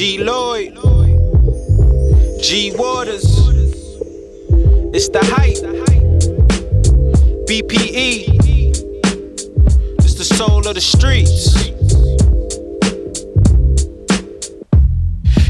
G Lloyd, G Waters. It's the hype. BPE. It's the soul of the streets.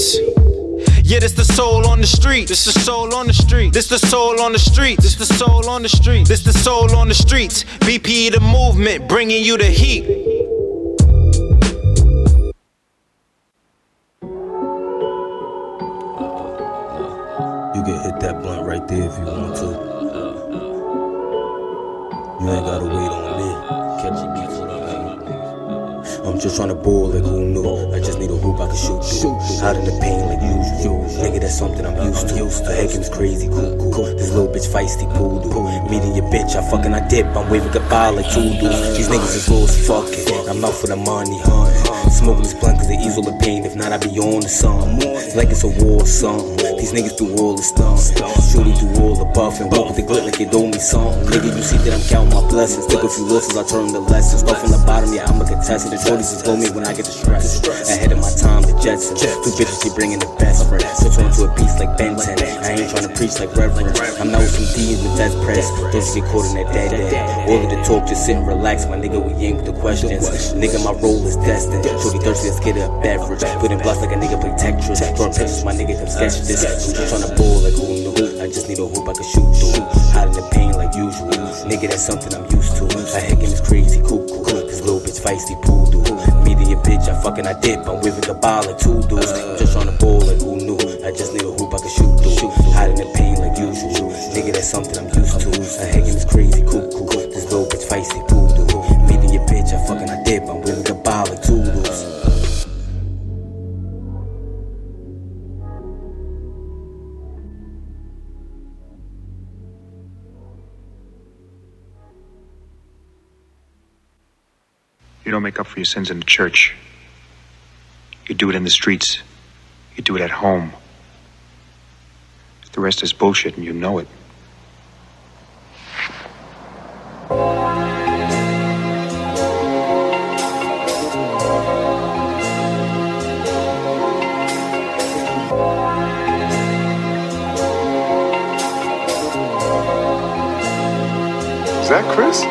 streets. Yeah, this the soul on the street. This the soul on the street. This the soul on the street. This the soul on the street. This the soul on the streets. BP the movement, bringing you the heat. You can hit that blunt right there if you want to. You ain't gotta wait on me. I'm just trying to ball like who knew. Need a hoop I can shoot through. Out in the pain like usual. Nigga, that's something I'm used to. The heck is crazy, cool, cool. This little bitch feisty, poodle. Meeting your bitch, I fucking I dip. I'm waving goodbye like two dudes. These niggas is low as fuck it. I'm out for the money, huh? Smoking this blunt cause they ease all the pain. If not, I be on to something. Like it's a war something. These niggas do all the stunts. Shooty do all the buff and walk with the glit like it owe me something. Nigga, you see that I'm counting my blessings. Took a few losses, I turn to lessons. Start from the bottom, yeah, I'm a contestant. The Shorties is me when I get distressed. Ahead of my time, the Jetson. Two bitches keep bringing the best friend. So turn to a beast like Benton. I ain't trying to preach like Reverend. I'm with some D's with death press. Don't get caught in that dead end. All of the talk, just sit and relax. My nigga, we ain't with the questions. Nigga, my role is destined. Shorty thirsty, let's get a beverage. Put in blocks like a nigga play Tetris. Drawing pictures, my nigga come sketch this. I'm just trying to ball like who knew. I just need a hoop I can shoot through. Hiding the pain like usual. Nigga, that's something I'm used to. I heck him is crazy, cool, cool. This little bitch feisty poodle. Me to your bitch, I fucking I dip. I'm with the ball like two dudes. Just on the ball like who knew. I just need a hoop I can shoot through. Hiding the pain like usual. Nigga, that's something I'm used to. I heck him is crazy, cool, cool. This little bitch feisty poodle. You don't make up for your sins in the church. You do it in the streets. You do it at home. The rest is bullshit, and you know it. Is that Chris?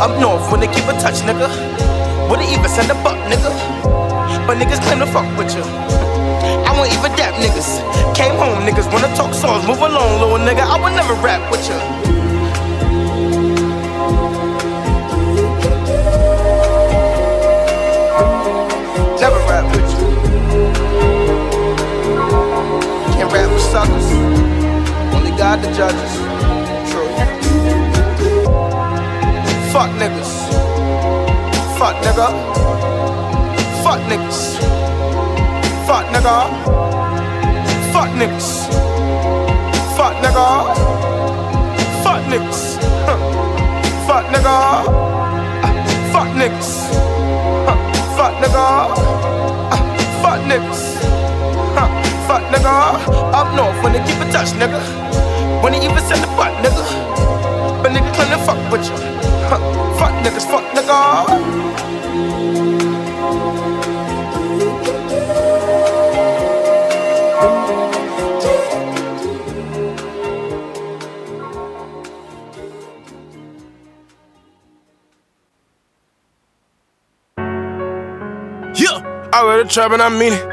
Up north when they keep a touch, nigga. Wouldn't even send a buck, nigga. But niggas claim to fuck with you. I won't even dap niggas. Came home, niggas wanna talk songs. Move along, little nigga. I would never rap with you. Rap with suckers. Only God the judges. True. Fuck niggas. Fuck nigga. Fuck niggas. Fuck nigga. Fuck niggas. Fuck nigga. Fuck niggas. Fuck nigga. Fuck niggas. Fuck nigga. Fuck niggas fuck, nigga. Up north when they keep a touch, nigga. When they even send the butt, nigga. But nigga come and fuck with you. Huh. Fuck niggas, fuck nigga. Yeah, I read the trap and I mean it.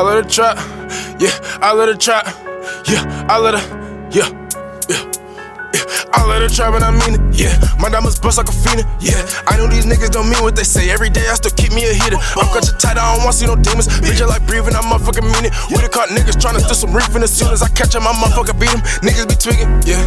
I love the trap. Yeah, I let the trap. Yeah, I love the. Yeah, yeah. I let her trap and I mean it, yeah. My diamonds bust like a fiend, yeah. I know these niggas don't mean what they say. Every day I still keep me a hitter. I'm cut tight, I don't want see no demons. Bitch, I like breathing, I'm motherfucking mean it. We done caught niggas trying to steal some reef, and as soon as I catch them, I motherfucking beat them. Niggas be tweaking, yeah.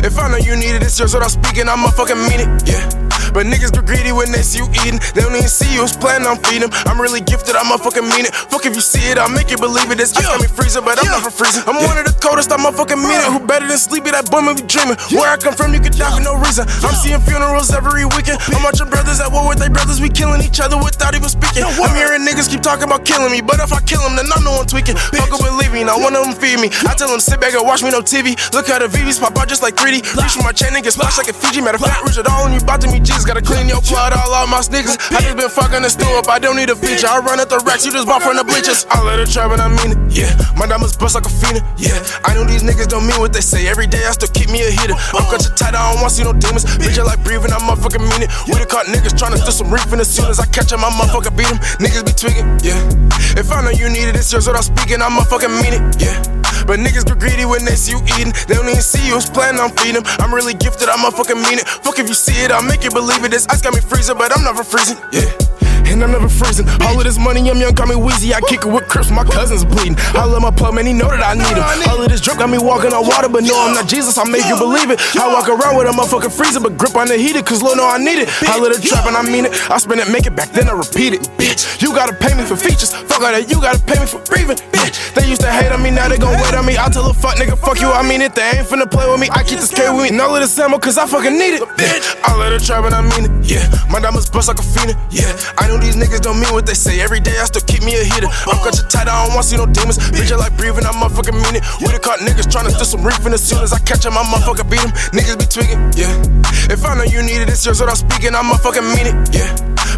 If I know you need it, it's yours what I'm speaking, I motherfucking mean it, yeah. But niggas be greedy when they see you eating. They don't even see you, it's planning on feeding. I'm really gifted, i'ma mean it. Fuck if you see it, I'll make you believe it. This ice got me freezing, but I'm not for freezing. I'm one of the coldest, i'ma mean it. Who better than sleepy? That boy may be dreaming. Where I come from, you could die for no reason. I'm seeing funerals every weekend. I'm watching brothers at war with their brothers. We killing each other without even speaking. I'm hearing niggas keep talking about killing me, but if I kill them, then I'm the one tweaking. Fuck up and leave me, not one of them feed me. I tell them sit back and watch me no TV. Look how the VVs pop out just like 3D. Reach for my chain and get splashed like a Fiji. Matter of fact, Rich it all and you bout to me Jesus. Gotta clean your blood, all out my sneakers. I just been fucking the stool up, I don't need a feature. I run at the racks, you just bought from the bleachers. I let it trap and I mean it, yeah. My diamonds bust like a fiend, yeah. I know these niggas don't mean what they say. Every day I still keep me a hitter. I'm cut tight, I don't want to see no demons. Bitch, I like breathing, I motherfucking mean it. We done caught niggas trying to steal some reef, and as soon as I catch them, I motherfucking beat them. Niggas be tweaking, yeah. If I know you need it, it's yours I'm speaking, I motherfucking mean it, yeah. But niggas be greedy when they see you eating. They don't even see you, it's planning on feeding them. I'm really gifted, I motherfucking mean it. Fuck if you see it, I'll make you believe it. This ice got me freezing, but I'm never freezing, yeah. And I'm never freezing. All of this money, I'm young, got me wheezy. I kick it with Crips, my cousin's bleeding. I love my plug, man, he know that I need him. All of this drip got me walking on water, but no, I'm not Jesus, I make you believe it. I walk around with a motherfucking freezer, but grip on the heater, cause Lord know I need it. I let it trap and I mean it. I spin it, make it back, then I repeat it. Bitch, you gotta pay me for features. Fuck all that, you gotta pay me for breathing. Bitch, they used to hate on me, now they gon' wait on me. I tell a fuck nigga, fuck you, I mean it. They ain't finna play with me, I keep this K with me. No, let it ammo, cause I fucking need it. Bitch, I let it trap and I mean it. Yeah, my diamonds bust like a fiend. Yeah, I know these niggas don't mean what they say. Every day I still keep me a hitter. I'm cut tight, I don't want to see no demons. Bitch, I like breathing, I motherfucking mean it. We done caught niggas trying to steal some reef, as soon as I catch them, I motherfucking beat them. Niggas be tweaking, yeah. If I know you need it, it's yours I'm speaking, I motherfucking mean it, yeah.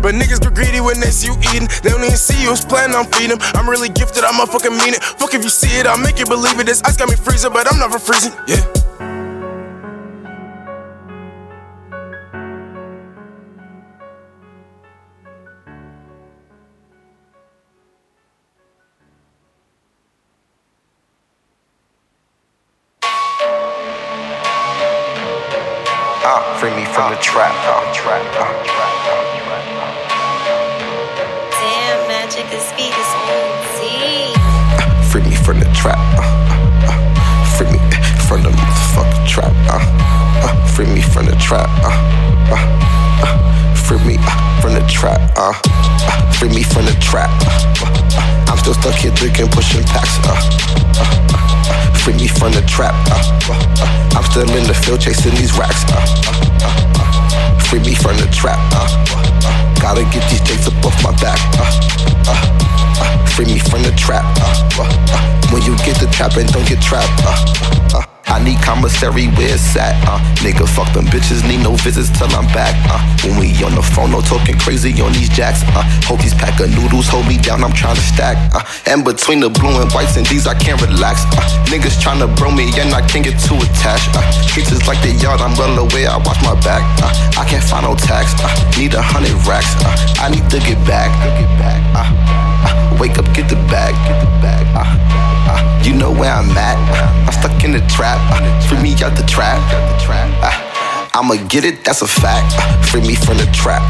But niggas be greedy when they see you eating. They don't even see you, it's planning on feeding. I'm really gifted, I motherfucking mean it. Fuck if you see it, I'll make you believe it. This ice got me freezing, but I'm never freezing, yeah. Still in chasing these racks. Uh, uh, uh, free me from the trap. Uh, uh, gotta get these jakes up off my back. Uh, free me from the trap. When you get the trap and don't get trapped. I need commissary where it's at. Uh, nigga, fuck them bitches, need no visits till I'm back. Uh, when we on the phone, no talking crazy on these jacks. Uh, hope these pack of noodles hold me down, I'm trying to stack. Uh, and between the blue and whites and these, I can't relax. Uh, niggas trying to bro me and I can't get too attached. Uh, streets is like the yard, I'm well aware, I watch my back. Uh, I can't find no tax. Uh, need a hundred racks. Uh, I need to get back. Get back. Uh, uh, wake up, get the bag. Get the bag. Uh, uh, you know where I'm at. I'm stuck in the trap. Uh, free me out the trap. Uh, I'ma get it, that's a fact. Uh, free me from the trap.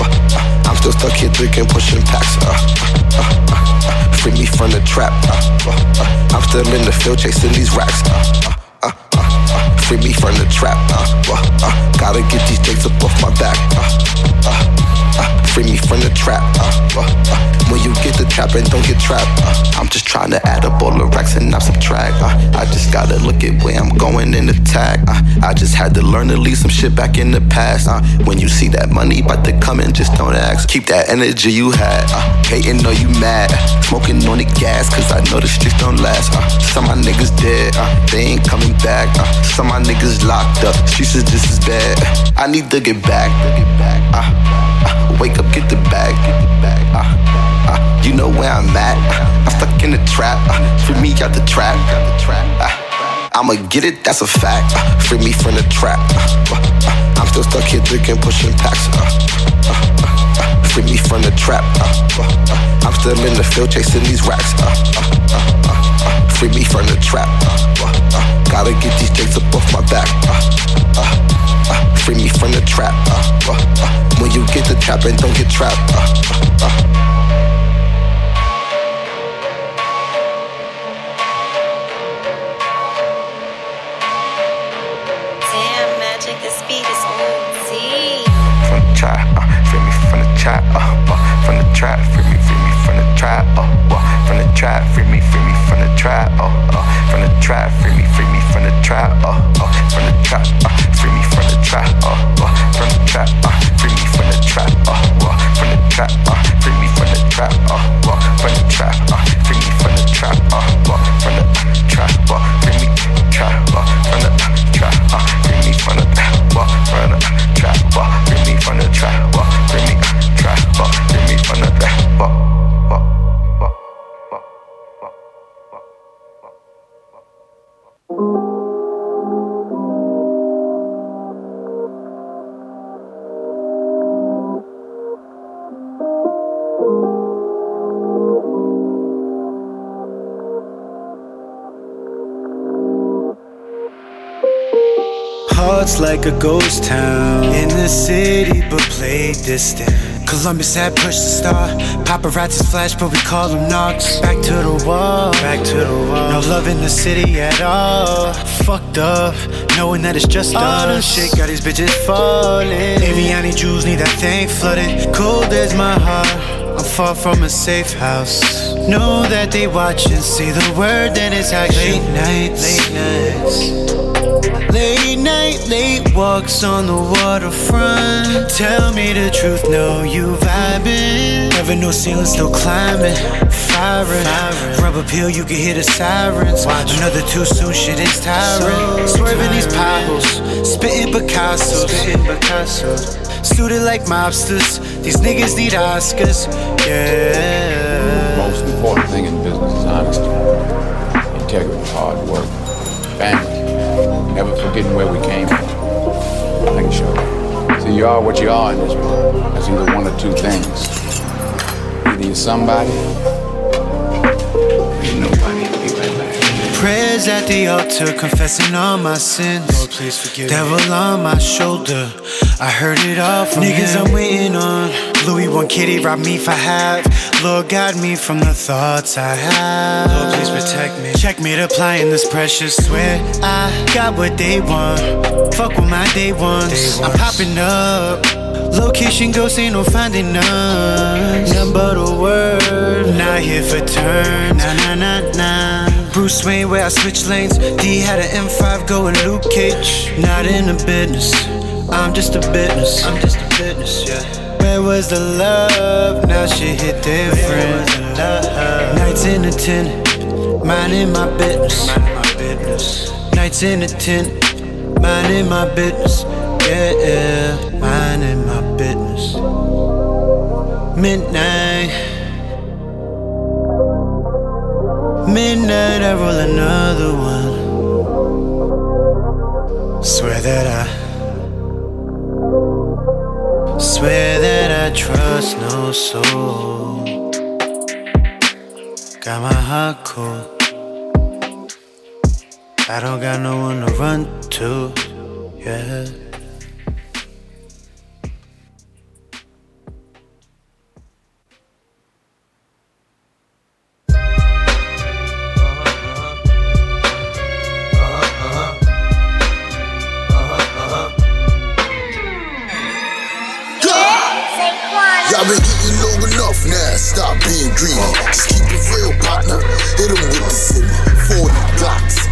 Uh, I'm still stuck here drinking, pushing packs. Uh, uh, free me from the trap. I'm still in the field chasing these racks. Free me from the trap. Gotta get these jakes up off my back. Free me from the trap. Uh, uh, uh, when you get the trap and don't get trapped. Uh, I'm just trying to add up all the racks and not subtract. Uh, I just gotta look at where I'm going in the tag. Uh, I just had to learn to leave some shit back in the past. When you see that money about to come in, just don't ask. Keep that energy you had. Hating or you mad. Smoking on the gas, cause I know the streets don't last. Some of my niggas dead, they ain't coming back. Some of my niggas locked up, streets is just as bad. I need to get back. Wake up, get the bag. Get the bag. Uh, uh, you know where I'm at. Uh, I'm stuck in the trap. Uh, free me out the trap. Uh, I'ma get it, that's a fact. Uh, free me from the trap. Uh, uh, I'm still stuck here drinking, pushing packs. Uh, uh, uh, free me from the trap. I'm still in the field chasing these racks. Free me from the trap. Gotta get these jakes up off my back. Free me from the trap. You get the trap and don't get trapped. Uh, uh, uh. Damn magic, the speed is moving Z. From the trap, uh, free me from the trap, uh, uh, from the trap, free me, free me from the trap, uh, uh, from the trap, free me, free me from the trap, uh, uh, from the trap, like a ghost town in the city, but played distant. Columbus had pushed the star. Paparazzi flash, but we call them knocks. Back to the wall, back to the wall. No love in the city at all. Fucked up, knowing that it's just all the shit got these bitches falling. Aviani Jews need that thing flooded. Cold as my heart. I'm far from a safe house. Know that they watch and see the word, then it's action. Late nights, late nights. Late night, late walks on the waterfront. Tell me the truth, no, you vibing. Never no ceiling, still climbing. Firing. Rubber peel, you can hear the sirens. Watch. Another too soon, shit is tiring. So Swerving tiring. these potholes, spitting Picasso. Spitting Picasso. Suited like mobsters, these niggas need Oscars. Yeah. The Most important thing in business is honesty, integrity, hard work, family never forgetting where we came from. I can show you. See, you are what you are in this world. That's either one or two things. Either you're somebody, or you're nobody. Be right back. Prayers at the altar, confessing all my sins. Please forgive Devil me. on my shoulder, I heard it all from Niggas him. I'm waiting on. Louis one kitty robbed me for half. Lord, guide me from the thoughts I have. Lord, please protect me. Check me to applying this precious. Swear I got what they want. Fuck with my day ones. I'm popping up. Location ghost ain't no finding none. None but a word. Not here for turns. Nah, nah, nah, nah. Bruce Wayne, where I switch lanes. D had an M5 going Luke Cage. Not in the business. I'm just a business. I'm just a business, yeah. Where was the love? Now she hit different. Nights in the tent, minding my business. Minding my business. Nights in the tent, minding my business. Yeah, yeah, minding my business. Midnight. Midnight, I roll another one. Swear that I Swear that I trust no soul. Got my heart cold. I don't got no one to run to, yeah. Y'all been getting long enough now, stop being greedy. Just keep it real, partner. Hit 'em with the city, 40 blocks.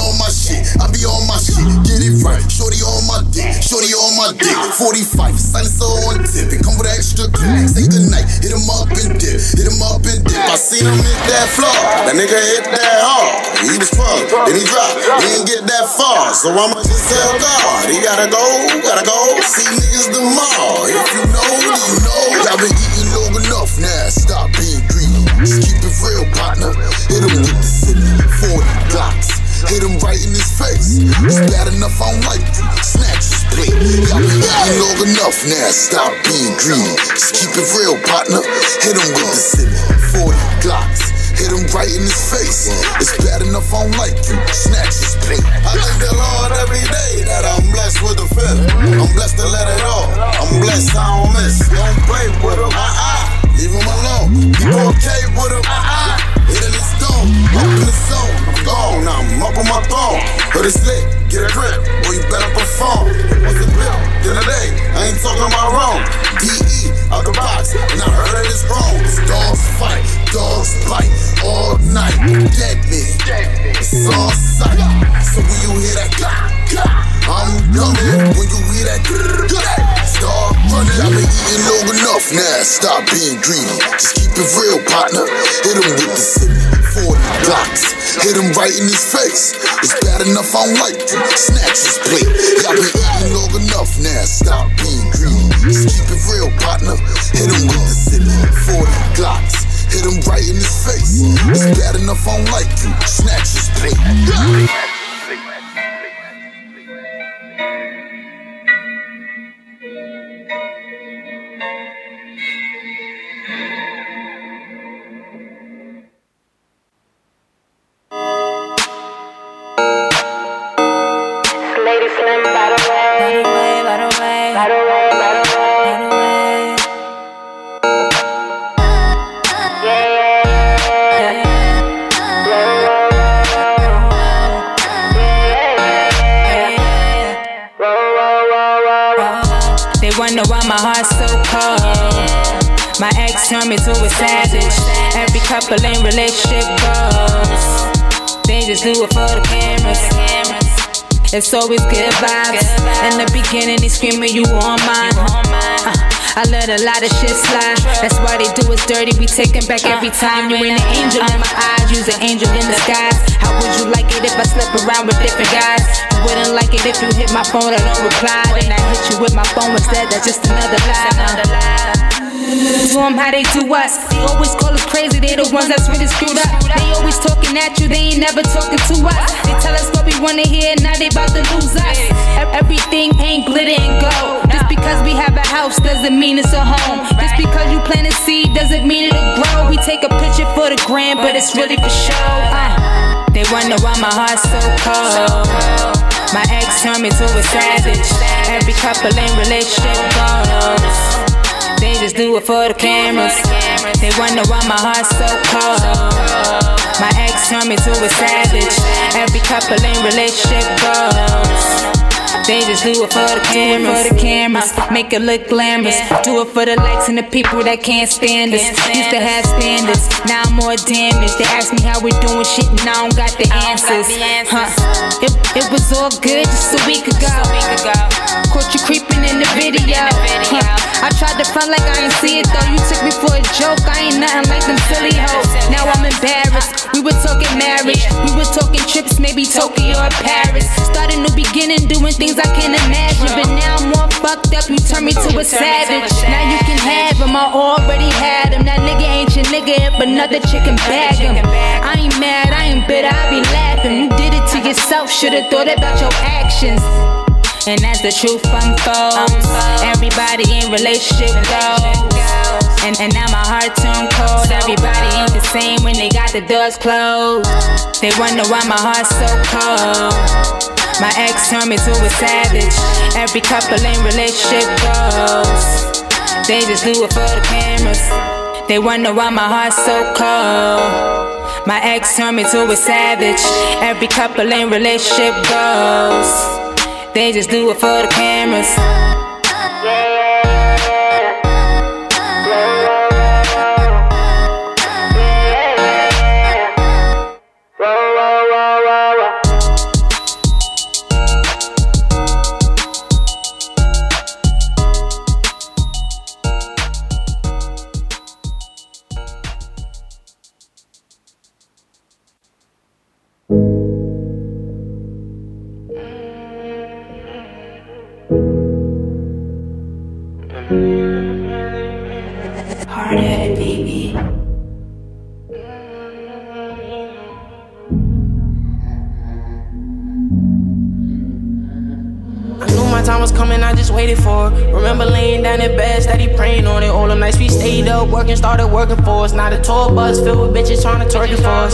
shit, I be on my shit. Get it right. Shorty on my dick, shorty on my dick. 45, silencer on tip. It come with an extra clip. Say goodnight, hit him up and dip, hit him up and dip. I seen him hit that floor, that nigga hit that hard. He was fucked, then he dropped, he ain't get that far. So I'ma just tell God, he gotta go, gotta go. See niggas tomorrow. If you know, then you know. Y'all been eating long enough now, stop being greedy. Just keep it real, partner. Hit him with the city, 40 blocks. Hit him right in his face. It's bad enough I don't like you. Snatch his plate. Y'all been long enough now. Stop being greedy. Just keep it real, partner. Hit him with the city. 40 Glocks. Hit him right in his face. It's bad enough I don't like you. Snatch his plate. I thank the Lord every day that I'm blessed with a fifth. I'm blessed to let it all. I'm blessed I don't miss. Don't play with him. Uh-uh. Leave him alone. People okay with him. Uh-uh. Hit the stone. Up in the zone. Gone. Now I'm up on my throne. Heard it's lit. Get a grip. Boy, you better perform. What's the bill? The other day, I ain't talking about wrong. DE out the box. And I heard it's wrong. Dogs fight. Dogs bite. All night. Dead men. It's all sight. So when you hear that clap, clap, I'm coming. When you hear that start running. I've been eating long enough now. Stop being greedy. Just keep it real, partner. Hit him with the city. 40 blocks. Hit him right in his face. It's bad enough I don't like you. Snatch his plate. Y'all been eating long enough now. Stop being greedy. Just keep it real, partner. Hit him with the city. 40 blocks. Hit him right in his face. It's bad enough I don't like you. Snatch his plate. My heart's so cold. My ex turned me to a savage. Every couple in relationship goes. They just do it for the cameras. It's always good vibes. In the beginning, they screaming, You on mine. I let a lot of shit slide. That's why they do us dirty. We taking back every time. You ain't an angel in my eyes. You's an angel in disguise. How would you like it if I slept around with different guys? You wouldn't like it if you hit my phone, I don't reply. Then I hit you with my phone instead. That's just another lie. To them how they do us. They always call us crazy. They the ones that's really screwed up. They always talking at you. They ain't never talking to us. They tell us what we wanna hear. Now they about to lose us. House doesn't mean it's a home. Just because you plant a seed doesn't mean it'll grow. We take a picture for the gram, but it's really for show. Uh, they wonder why my heart's so cold. My ex turned me to a savage. Every couple in relationship goes. They just do it for the cameras. They wonder why my heart's so cold. My ex turned me to a savage. Every couple in relationship goes. They just do it for the cameras. For the cameras, make it look glamorous. Do it for the likes and the people that can't stand us. Used to have standards, now I'm more damaged. They ask me how we doing shit, and I don't got the answers. Huh? It, it was all good just a week ago. Caught you creeping in the video. Huh. I tried to front like I ain't see it though. You took me for a joke. I ain't nothing like them silly hoes. Now I'm embarrassed. We were talking marriage. We were talking trips, maybe Tokyo or Paris. Start a new beginning, doing things I can't imagine. But now I'm more fucked up. You turn me to a savage. Now you can have him. I already had him. That nigga ain't your nigga. but another chick can bag him. I ain't mad. I ain't bitter. I be laughing. You did it to yourself. Should've thought about your actions. And as the truth unfolds, everybody in relationship goes. And, and now my heart turned cold. Everybody ain't the same when they got the doors closed. They wonder why my heart's so cold. My ex turned me to a savage. Every couple in relationship goes. They just do it for the cameras. They wonder why my heart's so cold. My ex turned me to a savage. Every couple in relationship goes. They just do it for the cameras. It. Laying down in bed, steady praying on it. All the nights we stayed up, working, started working for us. Now the tour bus filled with bitches trying to twerk for us.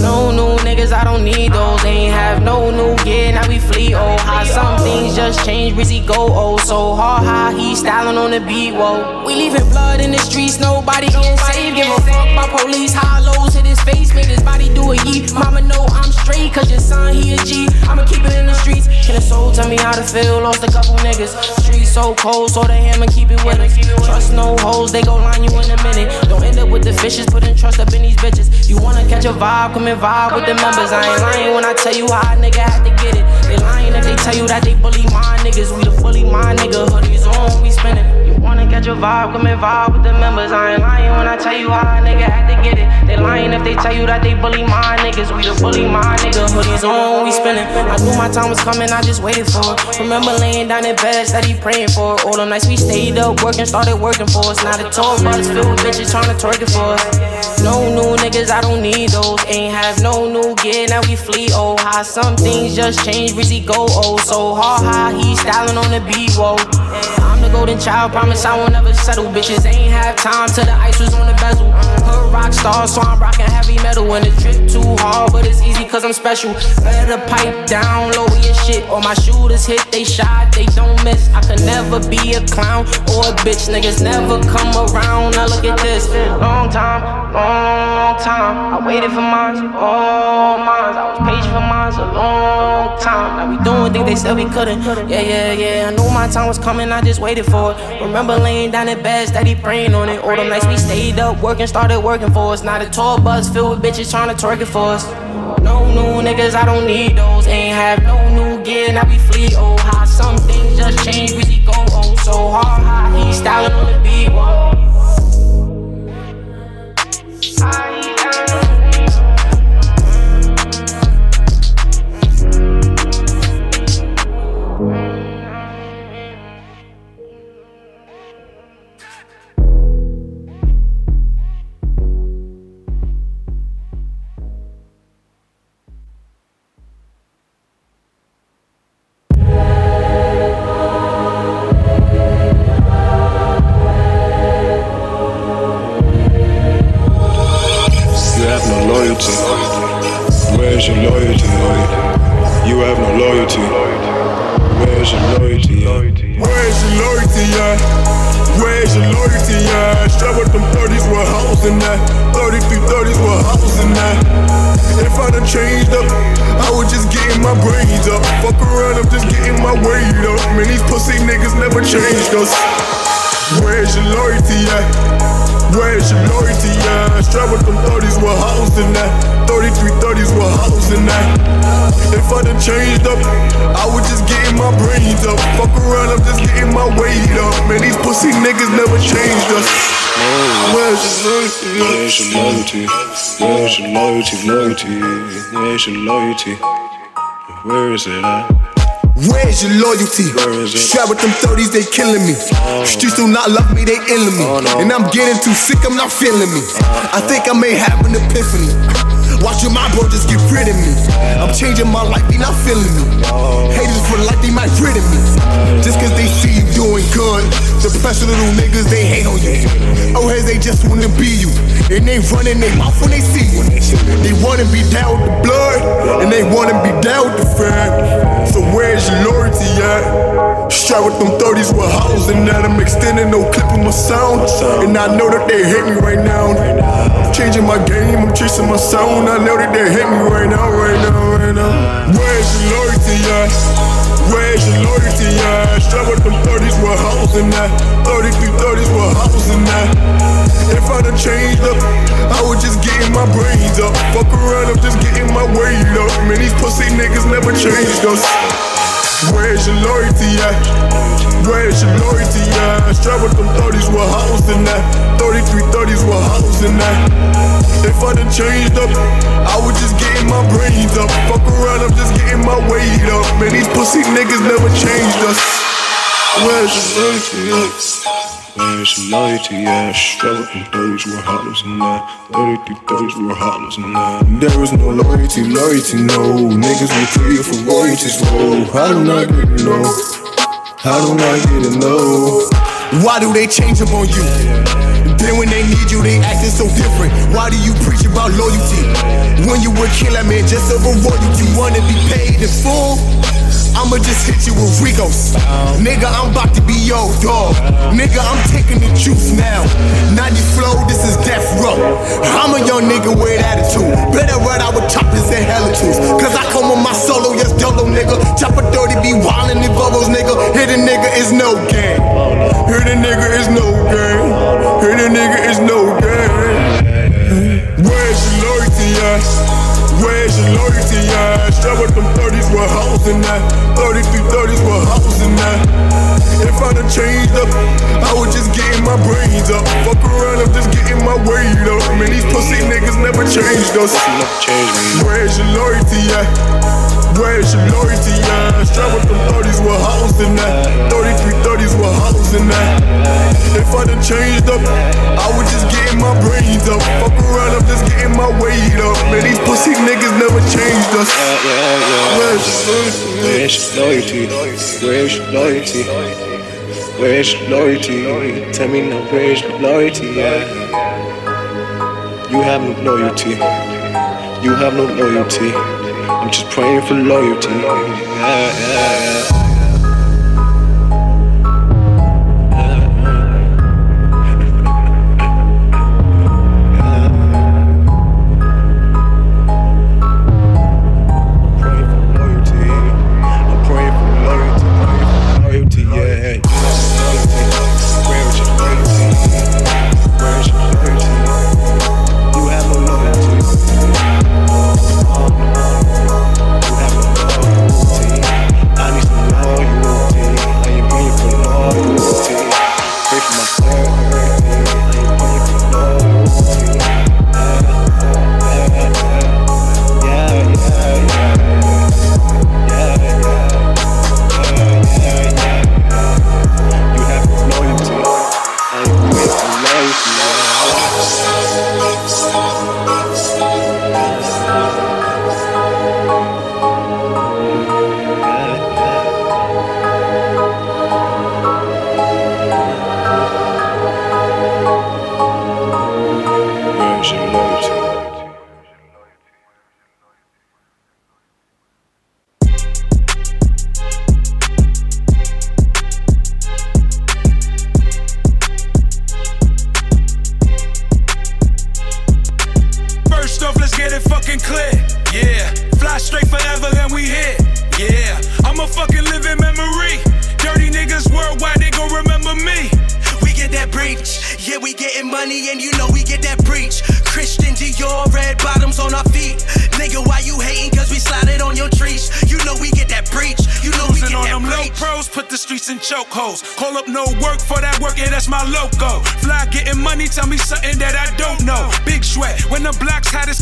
No new niggas, I don't need those. They ain't have no new gear, now we flee. Oh, how some things just change, Rizzy go. Oh, so hard, how he styling on the beat. Whoa, we leaving blood in the streets, nobody getting saved. Give a fuck by police, hollows hit his face, made his body do a yeet. Mama know I'm straight, cause your son, he a G. I'ma keep it in the streets. Can a soul tell me how to feel? Lost a couple niggas. Streets so cold, so the hammer keep it with us. Trust no hoes, they gon' line you in a minute. Don't end up with the fishes, putting trust up in these bitches. You wanna catch a vibe, come and vibe with the members. I ain't lying when I tell you how a nigga had to get it. They lying if they tell you that they bully my niggas. We the bully my nigga, hoodies on, we spinning. You wanna catch a vibe, come and vibe with the members. I ain't lying when I tell you how a nigga had to get it. They lying if they tell you that they bully my niggas. We the bully my nigga, hoodies on, we spinning. I knew my time was coming, I just waited for it. Remember laying down in bed, steady praying for it. All the nights we stayed up, working, started working for us. Now the tour bus filled with bitches trying to twerk it for us. No new niggas, I don't need those. Ain't have no new gear, now we flee. Oh, how some things just change, Rizzy go. Oh, so hard, how he styling on the beat. Golden child, promise I won't ever settle. Bitches ain't have time till the ice was on the bezel. Hood rock star, so I'm rocking heavy metal. And the drip too hard, but it's easy cause I'm special. Better pipe down, lower your shit. All my shooters hit, they shot, they don't miss. I could never be a clown or a bitch. Niggas never come around. Now look at this. Long time, long, time. I waited for mine, all mine. I was patient for mine a long time. Now we doing things they said we couldn't. Yeah, yeah, yeah. I knew my time was coming, I just waited for it. Remember laying down in bed, steady praying on it. All them nights we stayed up, working, started working for us. Now the tour bus filled with bitches trying to twerk it for us. No new niggas, I don't need those. Ain't have no new gear, now we flee. Oh, how some things just change, we go oh so hard. How he styling on the beat, whoa. Where is it at? Where's your loyalty? Strap with them 30s, they killing me. Oh, Streets do not love me, they illing me. Oh, and I'm getting too sick, I'm not feeling me. Oh, I think I may have an epiphany. Watching my bro just get rid of me. I'm changing my life, they not feeling me. Haters feel like they might rid of me. Just cause they see you doing good. Depressed little niggas, they hate on you. Oh, heads, they just wanna be you. And they running their mouth when they see you. They wanna be down with the blood, and they wanna be down with the fam. So where's your loyalty at? Strap with them 30s with holes in that. I'm extending no clip of my sound. And I know that they hate me right now. Changing my game, I'm chasing my sound. I know that they hate me right now, right now, right now. Where's your loyalty at? Where's your loyalty at? Strap them 30s with holes in that. 33 30s with holes in that. If I done changed up, I was just getting my brains up. Fuck around, I'm just getting my weight up. Man, these pussy niggas never changed us. Where's your loyalty at? Where's your loyalty at? Strap with them 30s with holes in that. 33 30s with holes in that. If I done changed up, I was just getting my brains up. Fuck around, I'm just getting my weight up. Man, these pussy niggas never changed us. Where's the? Where's the light? Yeah, struggling days were hollows and that. Dirty days were hollows and that. There is no loyalty, loyalty, no. Niggas were clear for royalties, whoa. How do I get it low? How do I get it low? Why do they change up on you? Then when they need you, they acting so different. Why do you preach about loyalty? When you were killer, man, just over royalty, wanna be paid in full? I'ma just hit you with Rigos. Nigga, I'm about to be yo dog. Nigga, I'm taking the juice now. 90 flow, this is death row. I'm a young nigga with attitude. Better run out with choppers and hella tools. Cause I come with my solo, yes, dolo, nigga. Chopper 30 be wildin' in bubbles, nigga. Hit a nigga is no game. Hit a nigga is no game. Hit a nigga is no game. Where's your loyalty at? ways and loyalty, yeah. Struggle them 30s, we're housing that. 30s through 30s, we're housing that. If I'd have changed up, I was just getting my brains up. Fuck around, I'm just getting my weight up. Man, these pussy niggas never changed us. Where's your loyalty, yeah? Where's your loyalty, yeah? Struggle them 30s, we're housing that. 33-30s, we're housing that. If I'd have changed up, I was just getting my brains up. Fuck around, I'm just getting my weight up. Man, these pussy niggas niggas never changed us. Yeah. Where's loyalty? Where's loyalty? Where's loyalty? Tell me now, where's loyalty? Yeah. You have no loyalty. You have no loyalty. I'm just praying for loyalty. Yeah, yeah, yeah. work for that work, yeah, that's my loco. Fly getting money, tell me something that I don't know. Big sweat, when the block's hot as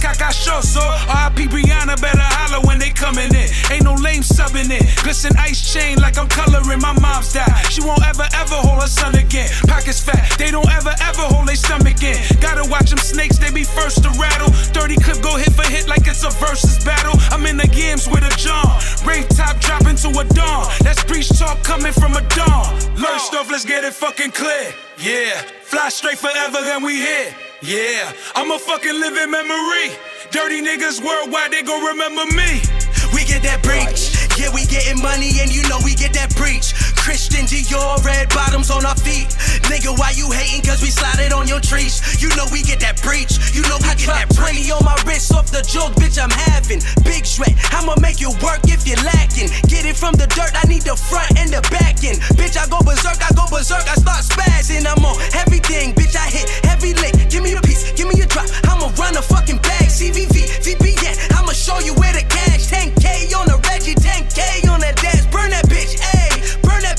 so. RIP Brianna, better holler when they coming in. Ain't no lame subbing it. Glisten ice chain like I'm coloring. My mom's dad. She won't ever, ever hold her son again. Pockets fat, they don't ever, ever hold their stomach in. Gotta watch them snakes, they be first to rattle. 30 clip go hit for hit like it's a versus battle. I'm in the games with a John. Rave top dropping to a dawn. That's breach talk coming from a dawn. Learn stuff, let's get it fucking clear. Yeah, fly straight forever, then we here. Yeah, I'm a fucking living memory. Dirty niggas worldwide, they gon' remember me. We get that breach. Yeah, we getting money, and you know we get that breach. Christian Dior, red bottoms on our feet. Nigga, why you hating? Cause we slided on your trees. You know we get that breach. You know we I get that breach. on my wrist off the joke, bitch, I'm having. Big sweat, I'ma make you work if you're lacking. Get it from the dirt, I need the front and the back end. Bitch, I go berserk, I go berserk, I start spazzing. I'm on everything, bitch, I hit every lick. Give me a piece, give me a drop. I'ma run a fucking bag. CVV, VPN, I'ma show you where the cash. 10K on the Reggie, 10K on the dance. Burn that bitch, ass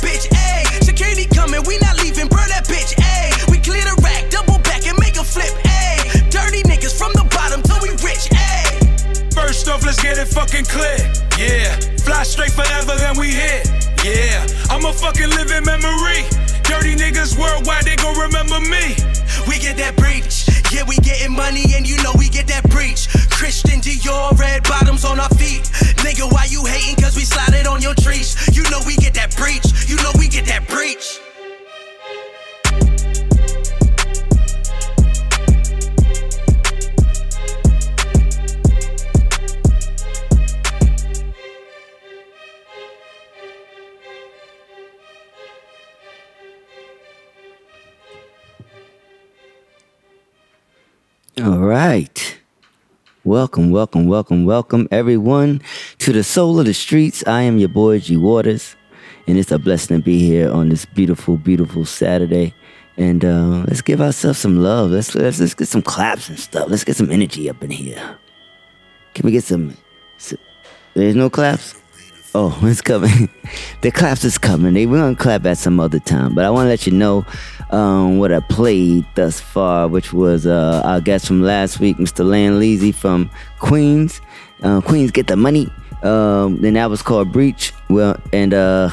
bitch, ayy. Security coming, we not leaving, burn that bitch, ayy. We clear the rack, double back and make a flip, ayy. Dirty niggas from the bottom till we rich, ayy. First off, let's get it fucking clear, yeah. Fly straight forever, then we hit, yeah. I'm a fucking living memory. Dirty niggas worldwide, they gon' remember me. We get that breach. Yeah, we getting money and you know we get that breach. Christian Dior, red bottoms on our feet. Nigga, why you hating? Cause we slided on your trees. You know we get that breach. You know we get that breach. All right. Welcome, welcome, welcome, welcome, everyone, to the Soul of the Streets. I am your boy, G Waters, and it's a blessing to be here on this beautiful, beautiful Saturday. And uh, let's give ourselves some love. Let's, let's let's get some claps and stuff. Let's get some energy up in here. Can we get some? some there's no claps. Oh, it's coming. the claps is coming. They we're gonna clap at some other time, but I want to let you know um, what I played thus far, which was uh, our guest from last week, Mr. Lan Leezy from Queens. Uh, Queens get the money. Um, then that was called Breach. Well, and uh,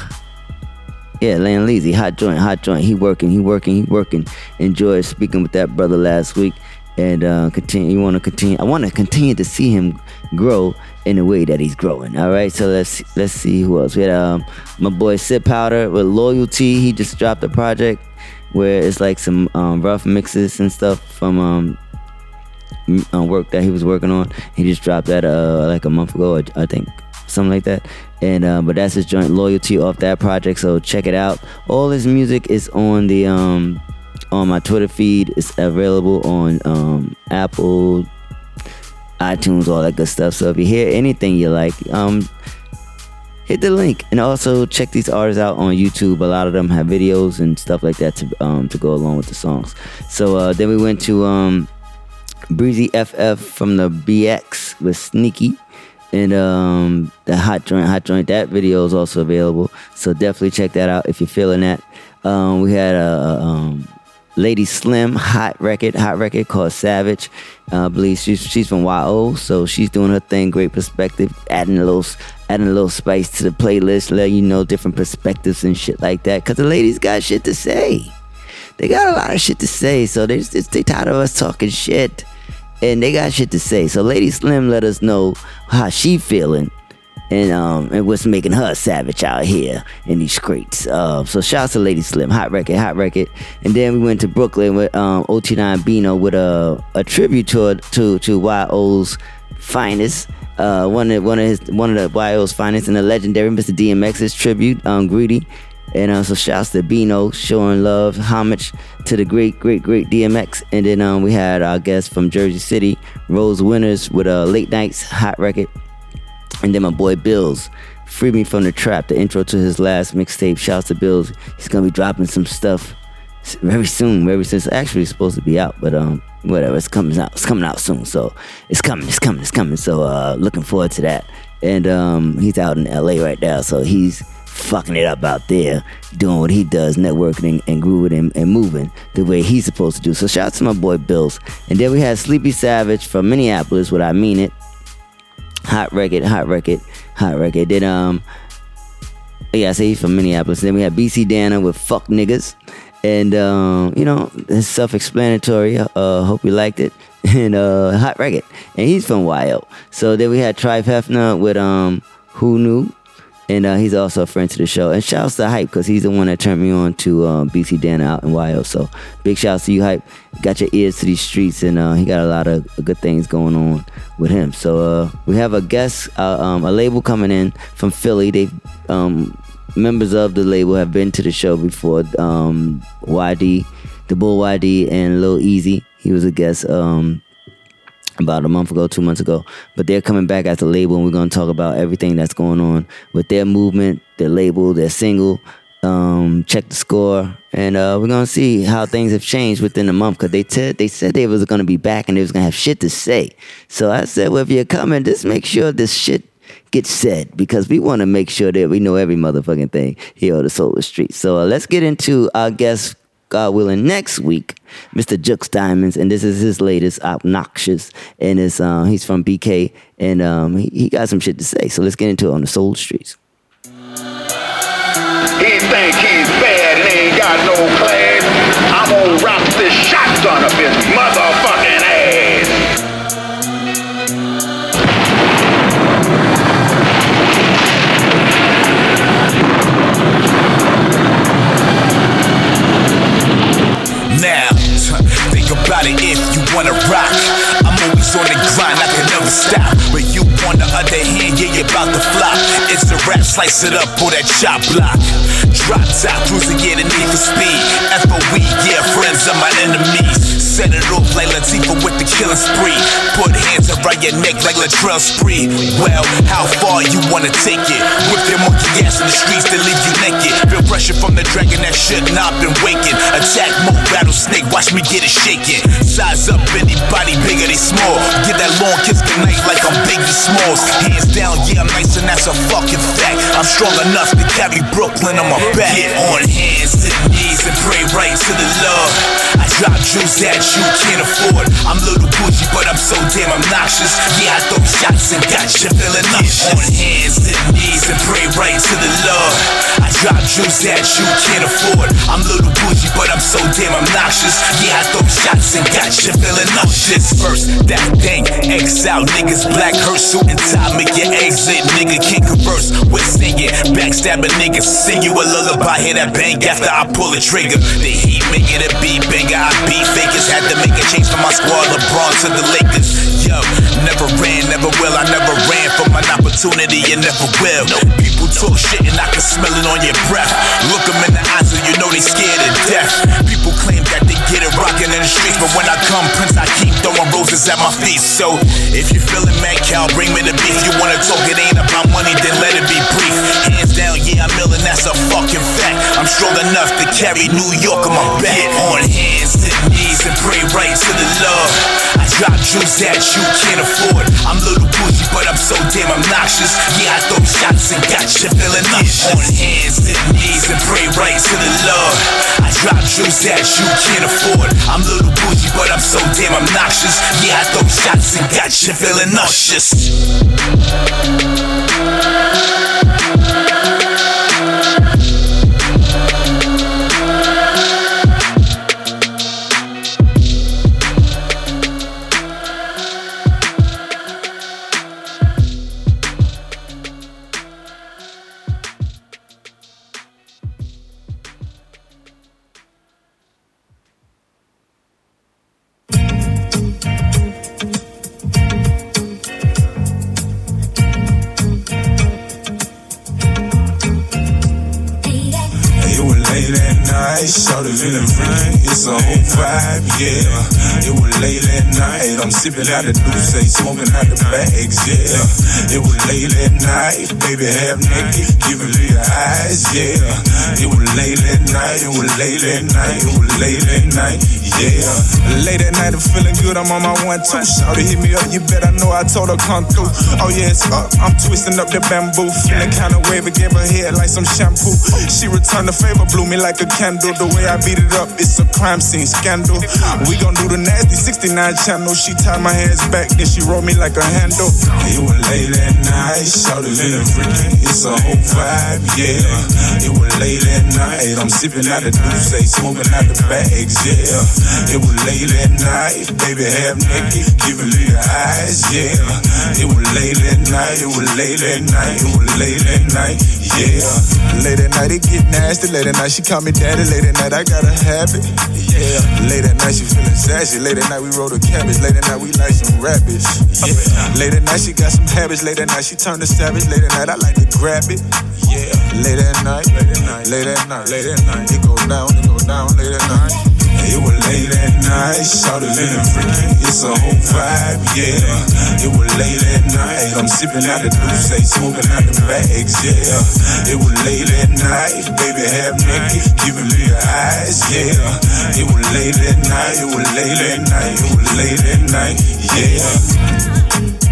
yeah, Lan Leezy, hot joint, hot joint. He working, he working, he working. Enjoyed speaking with that brother last week, and uh, continue. You want to continue? I want to continue to see him grow in the way that he's growing. All right, so let's let's see who else. We had um, my boy Sid Powder with Loyalty. He just dropped a project where it's like some um, rough mixes and stuff from um, m- uh, work that he was working on. He just dropped that uh, like a month ago, I- I think, something like that. And uh, but that's his joint loyalty off that project. So check it out. All his music is on the um, on my Twitter feed. It's available on um, Apple, iTunes, all that good stuff. So if you hear anything you like, um, hit the link and also check these artists out on YouTube. A lot of them have videos and stuff like that to um, to go along with the songs. So uh, then we went to um, Breezy FF from the BX with Sneaky. And um, the hot joint, hot joint, that video is also available. So definitely check that out if you're feeling that. Um, we had a, um, Lady Slim hot record, hot record called Savage. Uh, I believe she's she's from YO, so she's doing her thing. Great perspective, adding a little adding a little spice to the playlist, let you know different perspectives and shit like that. Cause the ladies got shit to say. They got a lot of shit to say, so they just they tired of us talking shit, and they got shit to say. So Lady Slim let us know how she feeling and um and what's making her savage out here in these streets. Uh, so shouts to Lady Slim, hot record, hot record. And then we went to Brooklyn with um OT9 Bino with a a tribute to to to YO's finest. Uh, one of one of his one of the YO's finest and the legendary Mr. DMX's tribute, um, Greedy. And uh, so shouts to Bino showing love, homage to the great, great, great DMX. And then um, we had our guest from Jersey City, Rose Winners, with a late nights hot record. And then my boy Bills, Free Me From the Trap, the intro to his last mixtape. Shouts to Bills. He's gonna be dropping some stuff very soon. Very soon. It's actually supposed to be out, but um, whatever. It's coming out. It's coming out soon. So it's coming. It's coming. It's coming. So uh, looking forward to that. And um, he's out in LA right now, so he's fucking it up out there, doing what he does, networking and, and grooving and, and moving the way he's supposed to do. So shout out to my boy Bills. And then we had Sleepy Savage from Minneapolis, what I mean it. Hot record, hot record, hot record. Then um yeah, I say he's from Minneapolis. Then we had BC Dana with fuck niggas. And um, you know, it's self-explanatory. Uh hope you liked it. And uh hot record. And he's from YO. So then we had Tribe Hefner with um Who Knew. And uh, he's also a friend to the show. And shouts to Hype because he's the one that turned me on to um, BC Dana out in YO. So big shouts to you, Hype. Got your ears to these streets, and uh, he got a lot of good things going on with him. So uh, we have a guest, uh, um, a label coming in from Philly. They um, members of the label have been to the show before. Um, YD, the Bull YD, and Lil Easy. He was a guest. Um, about a month ago, two months ago. But they're coming back as a label, and we're going to talk about everything that's going on with their movement, their label, their single. Um, check the score, and uh, we're gonna see how things have changed within a month. Cause they said they said they was gonna be back and they was gonna have shit to say. So I said, well, if you're coming, just make sure this shit gets said because we want to make sure that we know every motherfucking thing here on the Solar Street. So uh, let's get into our guest God willing, next week, Mr. Jux Diamonds, and this is his latest, Obnoxious, and it's uh, he's from BK, and um, he, he got some shit to say. So let's get into it on the Soul Streets. He think he's bad ain't got no class. I'm gonna rock this shotgun his motherfucking about it if you wanna rock. Always on the grind, I can never stop. But you on the other hand, yeah, you about to flop. It's the rap, slice it up for that chop block. Drop top, cruising, yeah, the need for speed. FOE, yeah, friends of my enemies. Set it off like Latifah with the killing spree. Put hands around your neck like Latrell Spree. Well, how far you wanna take it? Whip your monkey ass in the streets to leave you naked. Feel pressure from the dragon that should not been waking. Attack mode, rattlesnake, watch me get it shaking. Size up anybody bigger, they small. Get that long kiss goodnight like I'm Biggie Smalls. Hands down, yeah, I'm nice and that's a fucking fact. I'm strong enough to carry Brooklyn on my back. Get on hands the knees and pray right to the Lord. Drop jewels that you can't afford. I'm little bougie, but I'm so damn obnoxious. Yeah, I throw shots and got you feeling nauseous. On hands the knees and pray right to the Lord. I drop jewels that you can't afford. I'm little bougie, but I'm so damn obnoxious. Yeah, I throw shots and got you feeling nauseous. First, that thing, X out, niggas black hurt suit and tie, make your exit. Nigga can't converse with singing, backstabbing niggas. Sing you a lullaby, hear that bang after I pull a trigger. The heat make it a beat banger. I beat fakers, had to make a change for my squad. LeBron to the Lakers. Yo, never ran, never will. I never ran from an opportunity and never will. People talk shit and I can smell it on your breath. Look them in the eyes and you know they scared to death. People claim that they get it rocking in the streets, but when I come, Prince, I keep throwing roses at my feet. So if you feeling mad, Cal, bring me the beef. You wanna talk, it ain't about money, then let it be brief. Hands down, yeah, I'm ill and that's a fucking fact. I'm strong enough to carry New York on my back. Get on hands to knees and pray right to the Lord. I drop jewels that you can't afford. I'm little bougie, but I'm so damn obnoxious. Yeah, I throw shots and got you feeling nauseous. On hands to knees and pray right to the Lord. I drop jewels that you can't afford. I'm little bougie, but I'm so damn obnoxious. Yeah, I throw shots and got you feeling nauseous. A whole vibe, yeah. It was late at night, I'm sipping out the Douce, smoking out the bags, yeah. It was late at night, baby half naked, giving me the eyes, yeah. It was late at night, it was late at night, it was late at night, yeah. Late at night, I'm feeling good, I'm on my one two. Shorty hit me up, you bet I know I told her come through. Oh yeah, it's up, I'm twisting up the bamboo, feeling kinda wavy, gave her head like some shampoo. She returned the favor, blew me like a candle. The way I beat it up, it's a crime scene scandal. We gon' do the nasty 69 channel. She tied my hands back, then she rolled me like a handle. It was late at night, shouted feeling freaky. It's a whole vibe, yeah. It was late at night, I'm sipping out the Douce, smoking out the bags, yeah. It was late at night, baby half naked, giving me the eyes, yeah. It was late at night, it was late at night, it was late at night, yeah. Late at night, it get nasty. Late at night, she call me daddy. Late at night, I got a habit. Yeah. Late at night, she feeling sassy. Late at night, we roll the cabbage. Late at night, we like some rabbits. Yeah. Late at night, she got some habits. Late at night, she turned to savage. Late at night, I like to grab it. Yeah. Late at night, late at night, late at night, late at night. It go down, it go down, late at night. It was late at night, shouted feeling freaky. It's a whole vibe, yeah. It was late at night, I'm sipping out the Douce, smoking out the bags, yeah. It was late at night, baby half naked, giving me the eyes, yeah. It was late at night, it was late at night, it was late at night, yeah.